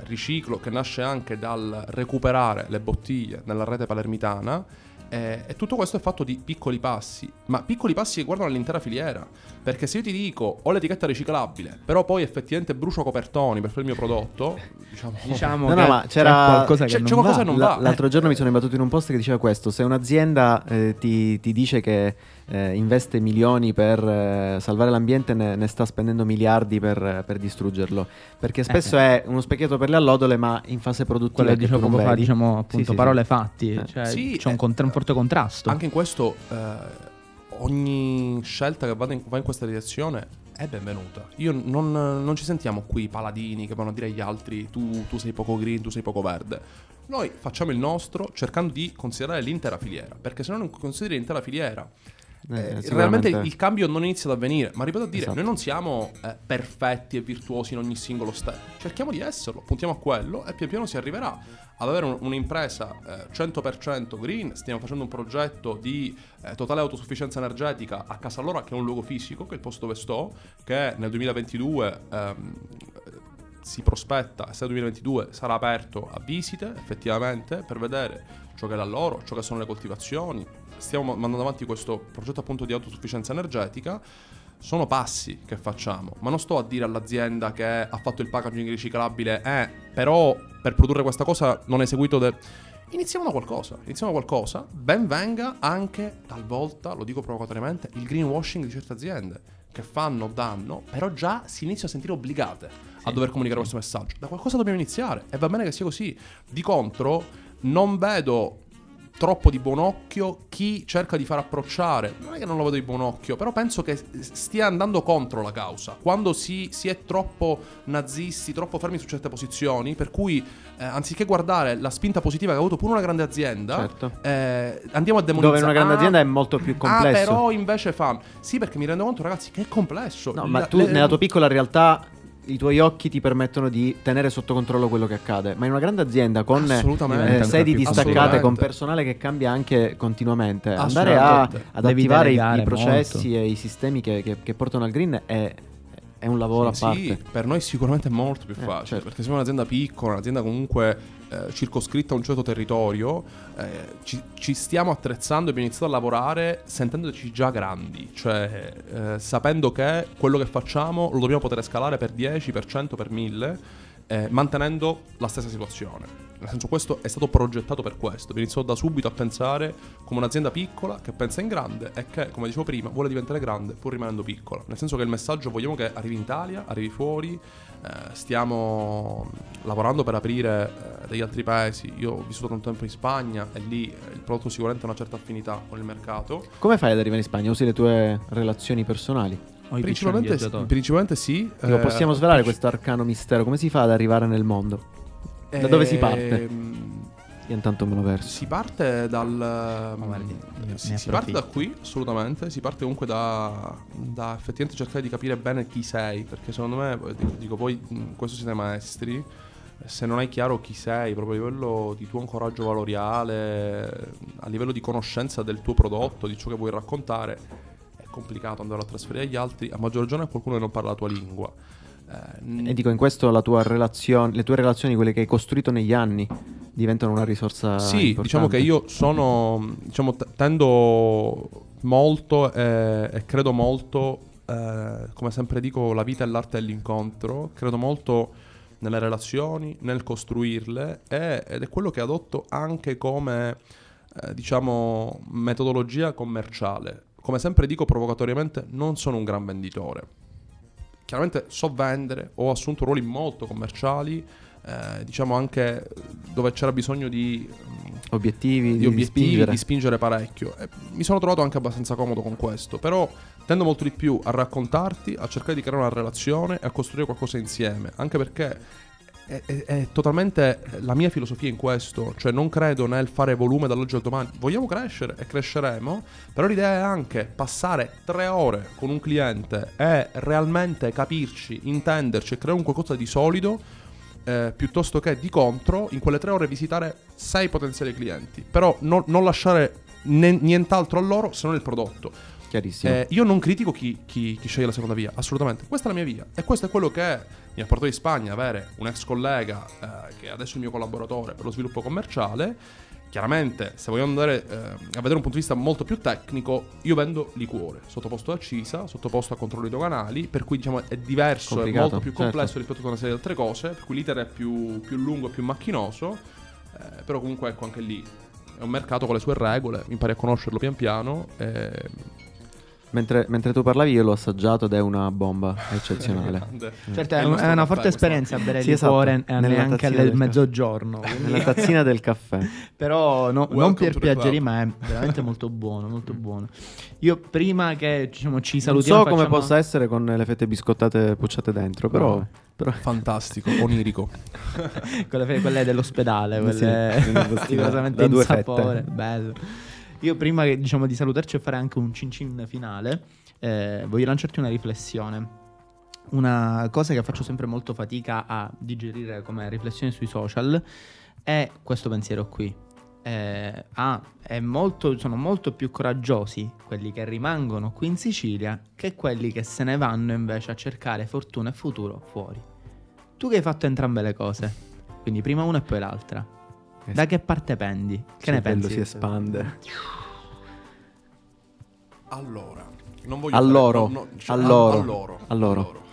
riciclo che nasce anche dal recuperare le bottiglie nella rete palermitana eh, e tutto questo è fatto di piccoli passi, ma piccoli passi che guardano l'intera filiera. Perché se io ti dico ho l'etichetta riciclabile, però poi effettivamente brucio copertoni per fare il mio prodotto, diciamo, Diciamo No, che no, ma c'era- qualcosa che c'è- non c'è qualcosa va. che non va. L'altro giorno mi sono imbattuto in un post che diceva questo: se un'azienda eh, ti, ti dice che eh, investe milioni per eh, salvare l'ambiente, ne, ne sta spendendo miliardi per, per distruggerlo. Perché spesso è uno specchietto per le allodole, ma in fase produttiva. quello dicevo poco fa, diciamo appunto Sì, sì, parole sì. fatti, Eh. cioè Sì, c'è un, eh, cont- un forte contrasto. Anche in questo, eh, ogni scelta che vada in- va in questa direzione è benvenuta. Io non, non ci sentiamo qui paladini che vanno a dire agli altri tu, tu sei poco green, tu sei poco verde. Noi facciamo il nostro cercando di considerare l'intera filiera, perché se no non consideri l'intera filiera, Eh, eh, realmente il cambio non inizia ad avvenire. Ma ripeto a dire, Esatto. noi non siamo eh, perfetti e virtuosi in ogni singolo step. Cerchiamo di esserlo, puntiamo a quello e pian piano si arriverà ad avere un- un'impresa eh, 100% green. Stiamo facendo un progetto di eh, totale autosufficienza energetica a Casa Lora, che è un luogo fisico, che è il posto dove sto, che nel 2022 ehm, si prospetta, se nel 2022 sarà aperto a visite effettivamente per vedere ciò che è da loro, ciò che sono le coltivazioni. Stiamo mandando avanti questo progetto appunto di autosufficienza energetica. Sono passi che facciamo, ma non sto a dire all'azienda che ha fatto il packaging riciclabile, eh, però per produrre questa cosa non hai seguito de... Iniziamo da qualcosa, iniziamo da qualcosa, ben venga anche talvolta, lo dico provocatoriamente, il greenwashing di certe aziende che fanno danno, però già si inizia a sentire obbligate a dover comunicare questo messaggio. Da qualcosa dobbiamo iniziare e va bene che sia così. Di contro, non vedo troppo di buon occhio chi cerca di far approcciare. Non è che non lo vedo di buon occhio, però penso che stia andando contro la causa. Quando si, si è troppo nazisti, troppo fermi su certe posizioni, per cui eh, anziché guardare la spinta positiva che ha avuto pure una grande azienda, Certo. eh, andiamo a demonizzare. Dove una grande Ah, azienda è molto più Ah, complesso. però invece fa. Sì, perché mi rendo conto, ragazzi, che è complesso. No, ma La- tu le- nella tua piccola realtà i tuoi occhi ti permettono di tenere sotto controllo quello che accade, ma in una grande azienda con eh, Diventa sedi distaccate, con personale che cambia anche continuamente, andare a, ad attivare i, i processi molto. e i sistemi che, che- che portano al green è, è un lavoro Sì, a parte. per noi sicuramente è molto più Eh, facile, certo. perché siamo un'azienda piccola, un'azienda comunque eh, circoscritta a un certo territorio, eh, ci, ci stiamo attrezzando e abbiamo iniziato a lavorare sentendoci già grandi, cioè eh, sapendo che quello che facciamo lo dobbiamo poter scalare per 10, per 100, per 1000, eh, mantenendo la stessa situazione. Nel senso, questo è stato progettato per questo. Vi iniziò da subito a pensare come un'azienda piccola che pensa in grande e che, come dicevo prima, vuole diventare grande pur rimanendo piccola. Nel senso che il messaggio vogliamo che arrivi in Italia, arrivi fuori. Eh, stiamo lavorando per aprire eh, degli altri paesi. Io ho vissuto tanto tempo in Spagna e lì eh, il prodotto sicuramente ha una certa affinità con il mercato. Come fai ad arrivare in Spagna? Usi le tue relazioni personali? Principalmente, principalmente sì. Lo possiamo svelare questo arcano mistero? Come si fa ad arrivare nel mondo? Da dove si parte? Ehm, Io intanto me lo verso. Si parte dal. guardi, mm, ne- si, si parte da qui, assolutamente. Si parte comunque da, da effettivamente cercare di capire bene chi sei. Perché secondo me, poi dico, dico, voi in questo siete maestri. Se non hai chiaro chi sei, proprio a livello di tuo ancoraggio valoriale, a livello di conoscenza del tuo prodotto, di ciò che vuoi raccontare, è complicato andare a trasferire agli altri. A maggior ragione a qualcuno che non parla la tua lingua. Eh, E dico, in questo la tua relazione, le tue relazioni, quelle che hai costruito negli anni, diventano una risorsa Sì, importante. diciamo che io sono, diciamo, t- tendo molto eh, e credo molto, eh, come sempre dico, la vita è l'arte dell'incontro, credo molto nelle relazioni, nel costruirle e- ed è quello che adotto anche come, eh, diciamo, metodologia commerciale. Come sempre dico provocatoriamente, non sono un gran venditore. Chiaramente so vendere, ho assunto ruoli molto commerciali, eh, diciamo anche dove c'era bisogno di, mm, Obiettivi, di di, obiettivi, spingere. di spingere parecchio. E mi sono trovato anche abbastanza comodo con questo, però tendo molto di più a raccontarti, a cercare di creare una relazione e a costruire qualcosa insieme, anche perché è, è- è totalmente la mia filosofia in questo, cioè non credo nel fare volume dall'oggi al domani, vogliamo crescere e cresceremo, però l'idea è anche passare tre ore con un cliente e realmente capirci, intenderci e creare un qualcosa di solido eh, piuttosto che di contro in quelle tre ore visitare sei potenziali clienti, però non, non lasciare ne- nient'altro a loro se non il prodotto. chiarissimo. Eh, io non critico chi, chi- chi sceglie la seconda via, assolutamente. Questa è la mia via. E questo è quello che mi ha portato in Spagna avere un ex collega eh, che è adesso il mio collaboratore per lo sviluppo commerciale. Chiaramente, se vogliamo andare eh, a vedere un punto di vista molto più tecnico, io vendo liquore sottoposto a CISA, sottoposto a controlli doganali, per cui diciamo è diverso, è molto più certo. complesso rispetto a una serie di altre cose, per cui l'iter è più, più lungo e più macchinoso, eh, però comunque ecco anche lì è un mercato con le sue regole, impari a conoscerlo pian piano. E... Mentre, mentre tu parlavi io l'ho assaggiato ed è una bomba eccezionale. [LAUGHS] Grande. Certo, È un- è una forte esperienza bere Sì, esatto, liquore e nella neanche tazzina al mezzogiorno. Nella tazzina del caffè. [LAUGHS] Però no- non per piacere, ma è veramente molto buono, molto buono. Io prima che diciamo, ci Non salutiamo... so come facciamo- possa essere con le fette biscottate pucciate dentro, però... No. però- Fantastico, onirico. [LAUGHS] quelle, quelle dell'ospedale, Sì, quelle postine rigorosamente in sapore, bello. Io prima diciamo, di salutarci e fare anche un cin cin finale, eh, voglio lanciarti una riflessione. Una cosa che faccio sempre molto fatica a digerire come riflessione sui social è questo pensiero qui. Eh, ah, molto- sono molto più coraggiosi quelli che rimangono qui in Sicilia che quelli che se ne vanno invece a cercare fortuna e futuro fuori. Tu che hai fatto entrambe le cose, quindi prima una e poi l'altra, da che parte pendi? Che ne pensi? si espande. Allora, non voglio A fare- no, no, a a- loro, a loro, a loro.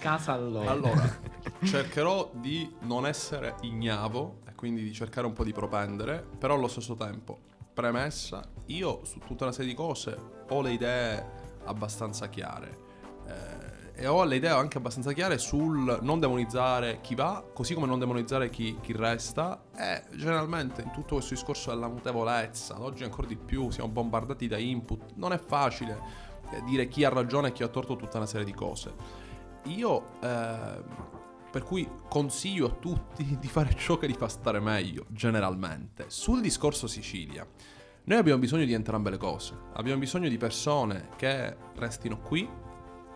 Casa allora. Allora, [LAUGHS] cercherò di non essere ignavo e quindi di cercare un po' di propendere, però allo stesso tempo, premessa, io su tutta una serie di cose ho le idee abbastanza chiare. eh, e ho le idee anche abbastanza chiare sul non demonizzare chi va, così come non demonizzare chi, chi resta. E generalmente in tutto questo discorso della mutevolezza, ad oggi ancora di più, siamo bombardati da input. Non è facile eh, dire chi ha ragione e chi ha torto tutta una serie di cose. Io, ehm, per cui consiglio a tutti [LAUGHS] di fare ciò che li fa stare meglio, generalmente. Sul discorso Sicilia, noi abbiamo bisogno di entrambe le cose. Abbiamo bisogno di persone che restino qui,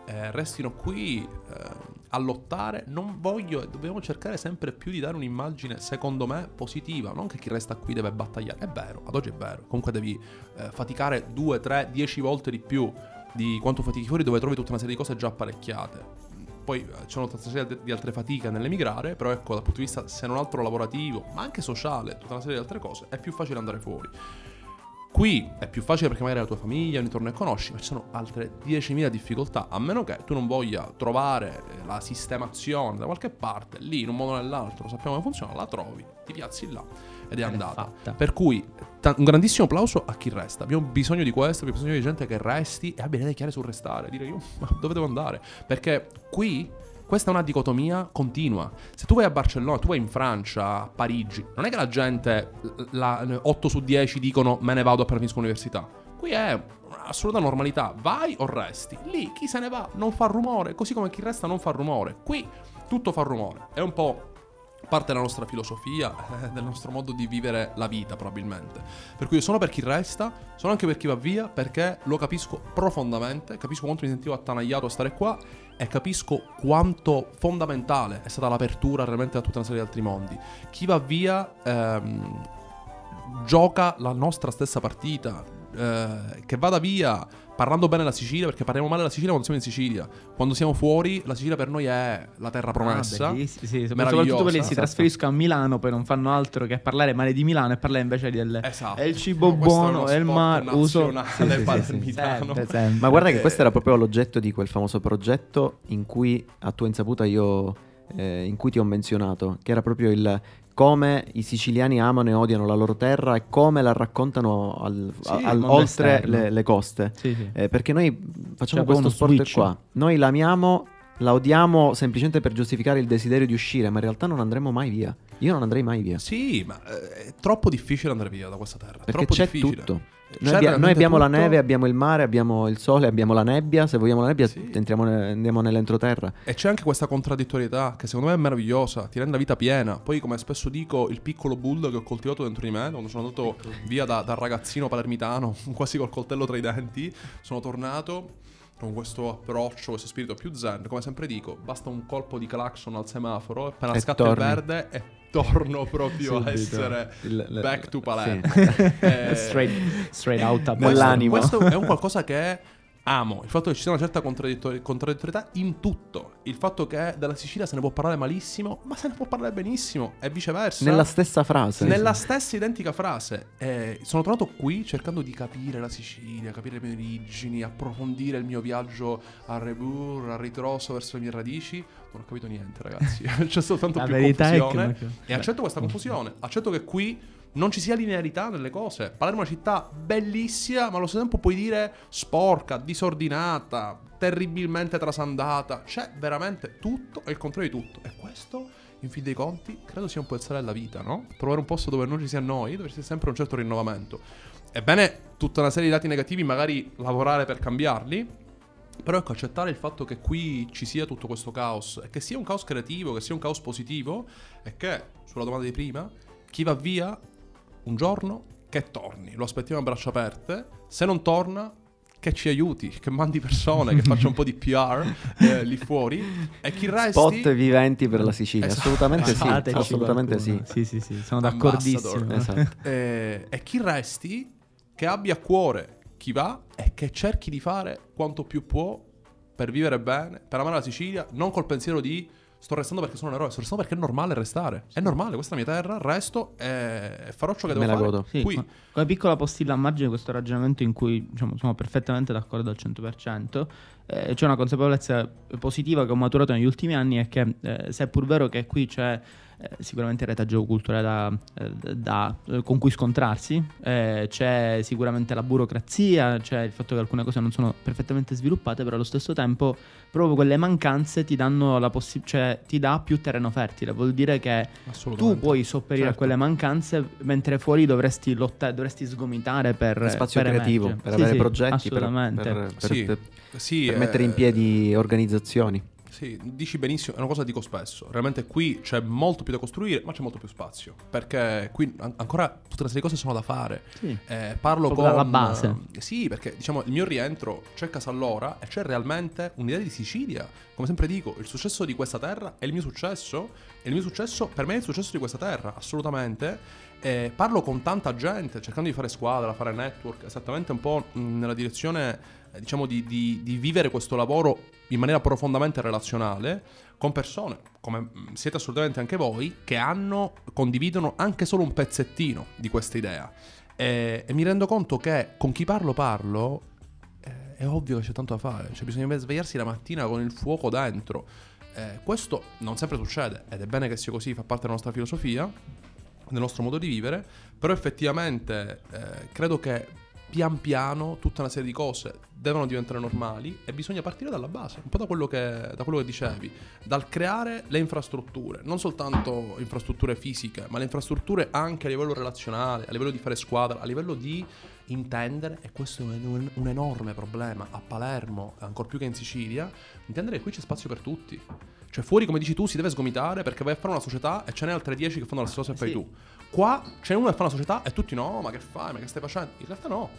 eh, restino qui eh, a lottare. Non voglio e dobbiamo cercare sempre più di dare un'immagine, secondo me, positiva. Non che chi resta qui deve battagliare. È vero, ad oggi è vero. Comunque devi eh, faticare due, tre, dieci volte di più di quanto fatichi fuori, dove trovi tutta una serie di cose già apparecchiate. Poi eh, c'è una serie di altre fatiche nell'emigrare, però ecco, dal punto di vista, se non altro lavorativo, ma anche sociale, tutta una serie di altre cose, è più facile andare fuori. Qui è più facile perché magari la tua famiglia, un intorno e conosci, ma ci sono altre 10.000 difficoltà, a meno che tu non voglia trovare eh, la sistemazione da qualche parte, lì in un modo o nell'altro, sappiamo come funziona, la trovi, ti piazzi là ed è Ed è andata. fatta. Per cui ta- un grandissimo applauso a chi resta. Abbiamo bisogno di questo, abbiamo bisogno di gente che resti e abbia le idee chiare sul restare. Dire io, [LAUGHS] ma dove devo andare? Perché qui questa è una dicotomia continua. Se tu vai a Barcellona, tu vai in Francia, a Parigi, non è che la gente, la, 8 su 10 dicono me ne vado appena finisco l'università. Qui è assoluta normalità. Vai o resti. Lì chi se ne va non fa rumore, così come chi resta non fa rumore. Qui tutto fa rumore. È un po' parte della nostra filosofia, eh, [LAUGHS] del nostro modo di vivere la vita probabilmente. Per cui io sono per chi resta, sono anche per chi va via perché lo capisco profondamente, capisco quanto mi sentivo attanagliato a stare qua e capisco quanto fondamentale è stata l'apertura realmente a tutta una serie di altri mondi. Chi va via ehm, gioca la nostra stessa partita. Eh, che vada via parlando bene la Sicilia, perché parliamo male la Sicilia quando siamo in Sicilia. Quando siamo fuori, la Sicilia per noi è la terra promessa. Ah, bellissimo, sì, soprattutto quelli che si Esatto. trasferiscono a Milano, poi non fanno altro che parlare male di Milano e parlare invece del Esatto. è il cibo buono, è il mare, uso nazionale Sì, sì, sì, palermitano. sempre, sempre. Ma guarda che Eh, questo era proprio l'oggetto di quel famoso progetto in cui a tua insaputa io eh, in cui ti ho menzionato, che era proprio il come i siciliani amano e odiano la loro terra e come la raccontano al- Sì, al- oltre le, le coste. Sì, sì. Eh, perché noi facciamo Cioè, questo sport switch. qua. Noi l'amiamo, la odiamo semplicemente per giustificare il desiderio di uscire, ma in realtà non andremo mai via. Io non andrei mai via. Sì, ma eh, è troppo difficile andare via da questa terra. Perché troppo c'è difficile. tutto. Noi, abbia- noi abbiamo la tutto. neve, abbiamo il mare, abbiamo il sole, abbiamo la nebbia. Se vogliamo la nebbia, Sì. entriamo ne- andiamo nell'entroterra. E c'è anche questa contraddittorietà che secondo me è meravigliosa, ti rende la vita piena. Poi, come spesso dico, il piccolo bulldog che ho coltivato dentro di me, quando sono andato via da, da ragazzino palermitano, [LAUGHS] quasi col coltello tra i denti, sono tornato con questo approccio, questo spirito più zen, come sempre dico, basta un colpo di clacson al semaforo, appena E scatta torni. il verde e torno proprio a essere Il- il- back to Palermo. sì. [LAUGHS] Eh, straight, straight out a Nell'animo. questo, questo è un qualcosa che amo. Il fatto che ci sia una certa contraddittori- contraddittorietà in tutto. Il fatto che della Sicilia se ne può parlare malissimo, ma se ne può parlare benissimo e viceversa. Nella stessa frase. Nella stessa identica frase. Eh, sono tornato qui cercando di capire la Sicilia, capire le mie origini, approfondire il mio viaggio a Rebur, a ritroso verso le mie radici. Non ho capito niente, ragazzi. [LAUGHS] C'è soltanto La più confusione. E accetto questa confusione. Accetto che qui non ci sia linearità nelle cose. Palermo è una città bellissima, ma allo stesso tempo puoi dire sporca, disordinata, terribilmente trasandata. C'è veramente tutto e il contrario di tutto. E questo, in fin dei conti, credo sia un po' il sale della vita, no? Trovare un posto dove non ci sia noi, dove ci sia sempre un certo rinnovamento. Ebbene, tutta una serie di lati negativi, magari lavorare per cambiarli. Però ecco, accettare il fatto che qui ci sia tutto questo caos e che sia un caos creativo, che sia un caos positivo e che, sulla domanda di prima, chi va via un giorno che torni, lo aspettiamo a braccia aperte, se non torna che ci aiuti, che mandi persone, che faccia un po' di PR eh, lì fuori e chi resti... Spot viventi per la Sicilia. Esatto. Assolutamente sì. Fateci Assolutamente sì. Sì, sì, sì, sono d'accordissimo. Esatto. Eh, e chi resti che abbia a cuore chi va e che cerchi di fare quanto più può per vivere bene, per amare la Sicilia, non col pensiero di sto restando perché sono un eroe, sto restando perché è normale restare. È normale, questa è la mia terra, resto e farò ciò che devo Me la fare. godo. Sì, Qui ma- come piccola postilla a margine di questo ragionamento in cui diciamo, sono perfettamente d'accordo al 100%, eh, c'è una consapevolezza positiva che ho maturato negli ultimi anni è che eh, se è pur vero che qui c'è eh, sicuramente il retaggio culturale da, eh, da- eh, con cui scontrarsi, eh, c'è sicuramente la burocrazia, c'è il fatto che alcune cose non sono perfettamente sviluppate, però allo stesso tempo proprio quelle mancanze ti danno la possibilità, cioè ti dà più terreno fertile, vuol dire che tu puoi sopperire Certo. a quelle mancanze, mentre fuori dovresti lottare, dovresti sgomitare per Per spazio per creativo, emergere. per Sì, avere sì, progetti, per, assolutamente. per- per- Sì, per- Sì, per eh, mettere in piedi organizzazioni. Sì, dici benissimo, è una cosa che dico spesso. Realmente qui c'è molto più da costruire, ma c'è molto più spazio. Perché qui an- ancora tutte una serie di cose sono da fare. Sì. Eh, parlo con dalla base. sì, perché diciamo il mio rientro c'è Casallora e c'è realmente un'idea di Sicilia. Come sempre dico, il successo di questa terra è il mio successo. E il mio successo, per me, è il successo di questa terra, assolutamente. Eh, parlo con tanta gente, cercando di fare squadra, fare network, esattamente un po' nella direzione, eh, diciamo, di, di- di vivere questo lavoro in maniera profondamente relazionale con persone, come mh, siete assolutamente anche voi, che hanno, condividono anche solo un pezzettino di questa idea. E, e mi rendo conto che con chi parlo parlo, eh, è ovvio che c'è tanto da fare, cioè bisogna svegliarsi la mattina con il fuoco dentro. Eh, questo non sempre succede ed è bene che sia così, fa parte della nostra filosofia, del nostro modo di vivere, però effettivamente eh, credo che pian piano tutta una serie di cose devono diventare normali e bisogna partire dalla base, un po' da quello che, da quello che dicevi, dal creare le infrastrutture, non soltanto infrastrutture fisiche, ma le infrastrutture anche a livello relazionale, a livello di fare squadra, a livello di intendere, e questo è un, un enorme problema a Palermo, ancora più che in Sicilia, intendere che qui c'è spazio per tutti. Cioè fuori, come dici tu, si deve sgomitare perché vai a fare una società e ce n'è altre 10 che fanno la stessa cosa che fai Sì. tu. Qua c'è uno che fa una società e tutti no, ma che fai, ma che stai facendo? In realtà no,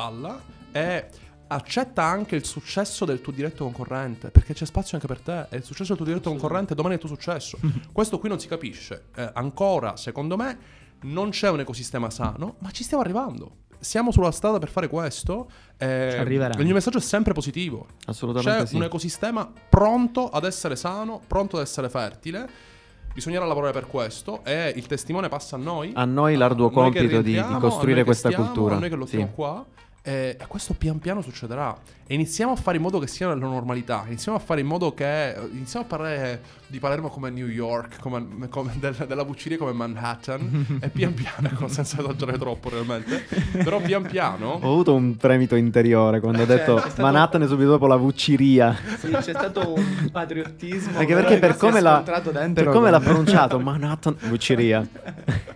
falla e accetta anche il successo del tuo diretto concorrente, perché c'è spazio anche per te e il successo del tuo diretto concorrente domani è il tuo successo. Questo qui non si capisce. Eh, ancora, secondo me, non c'è un ecosistema sano, ma ci stiamo arrivando. Siamo sulla strada per fare questo. eh, il mio messaggio è sempre positivo. Assolutamente C'è sì. un ecosistema pronto ad essere sano, pronto ad essere fertile. Bisognerà lavorare per questo e il testimone passa a noi. A noi l'arduo A noi compito di- di rientriamo, costruire noi questa stiamo, cultura. A noi che lottiamo Sì. qua. E, e questo pian piano succederà. E iniziamo a fare in modo che sia la normalità. Iniziamo a fare in modo che. Iniziamo a parlare di Palermo come New York, come, come [LAUGHS] del- della Bucciria come Manhattan. [LAUGHS] e pian piano, senza esagerare troppo realmente. Però pian piano. Ho avuto un fremito interiore quando ho detto c'è stato- Manhattan e subito dopo la vucciria. Sì, c'è stato un patriottismo. Anche perché per come, è dentro per come l'ha pronunciato Manhattan vucciria. [LAUGHS]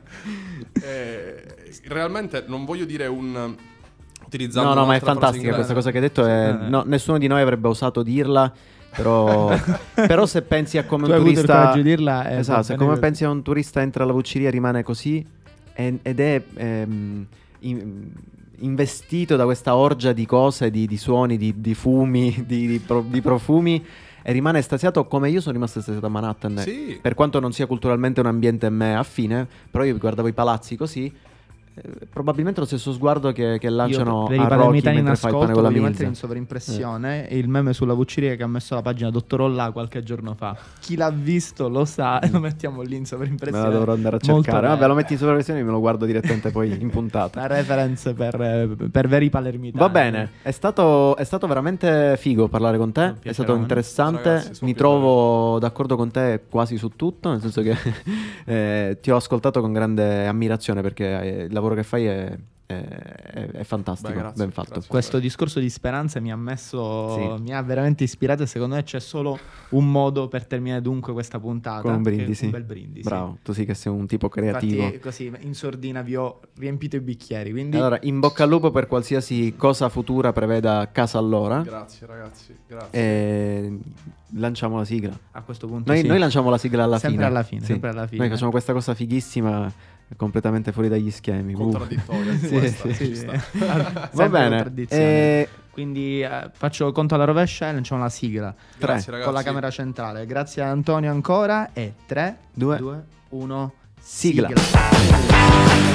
Eh, realmente non voglio dire un. Utilizzando No, no, ma è fantastica questa cosa che hai detto. è- Sì. no, nessuno di noi avrebbe osato dirla. Però, [LAUGHS] però se pensi a come Tu un hai avuto il turista. di dirla, eh, esatto, se come pensi a un turista entra alla vucciria rimane così. e- ed è. ehm, in- investito da questa orgia di cose, di, di suoni, di, di fumi, [LAUGHS] di, di pro- di profumi e rimane estasiato come io sono rimasto estasiato a Manhattan. Sì. Per quanto non sia culturalmente un ambiente a me affine, però io guardavo i palazzi così. Eh, Probabilmente lo stesso sguardo che, che lanciano Io, a Rocky palermitani in mentre fa il pane ascolto con la in sovraimpressione il meme sulla Vucciria che ha messo la pagina Dottor Olla qualche giorno fa. Chi l'ha visto lo sa e [LAUGHS] lo mettiamo lì in Me sovraimpressione. la dovrò andare a cercare. Vabbè, lo metti in sovraimpressione e me lo guardo direttamente poi in [LAUGHS] puntata. La reference per, eh, per veri palermitani. Va bene, è stato, è stato veramente figo parlare con te, è stato interessante, Ragazzi, mi trovo d'accordo con te quasi su tutto, nel senso che [LAUGHS] eh, ti ho ascoltato con grande ammirazione perché eh, il lavoro che fai è, è- è- è fantastico, Beh, grazie, ben fatto. grazie. Questo discorso di speranza mi ha messo, Sì. mi ha veramente ispirato e secondo me c'è solo un modo per terminare dunque questa puntata. Con un brindisi. Un bel brindisi. Bravo, tu sì che sei un tipo creativo. Infatti così in sordina vi ho riempito i bicchieri, quindi Allora, in bocca al lupo per qualsiasi cosa futura preveda casa allora. Grazie ragazzi, grazie. E lanciamo la sigla. a questo punto Noi, sì. noi lanciamo la sigla alla Sempre fine. alla fine, Sì. sempre alla fine. Noi facciamo questa cosa fighissima, completamente fuori dagli schemi. Uh. Contraddittoria [LAUGHS] Sì, questa, sì, sì. Va bene. tradizione. Eh, Quindi eh, faccio conto alla rovescia e lanciamo la sigla Grazie ragazzi. con la camera centrale. Grazie a Antonio ancora e 3, Due. 2, 1, Sigla. sigla.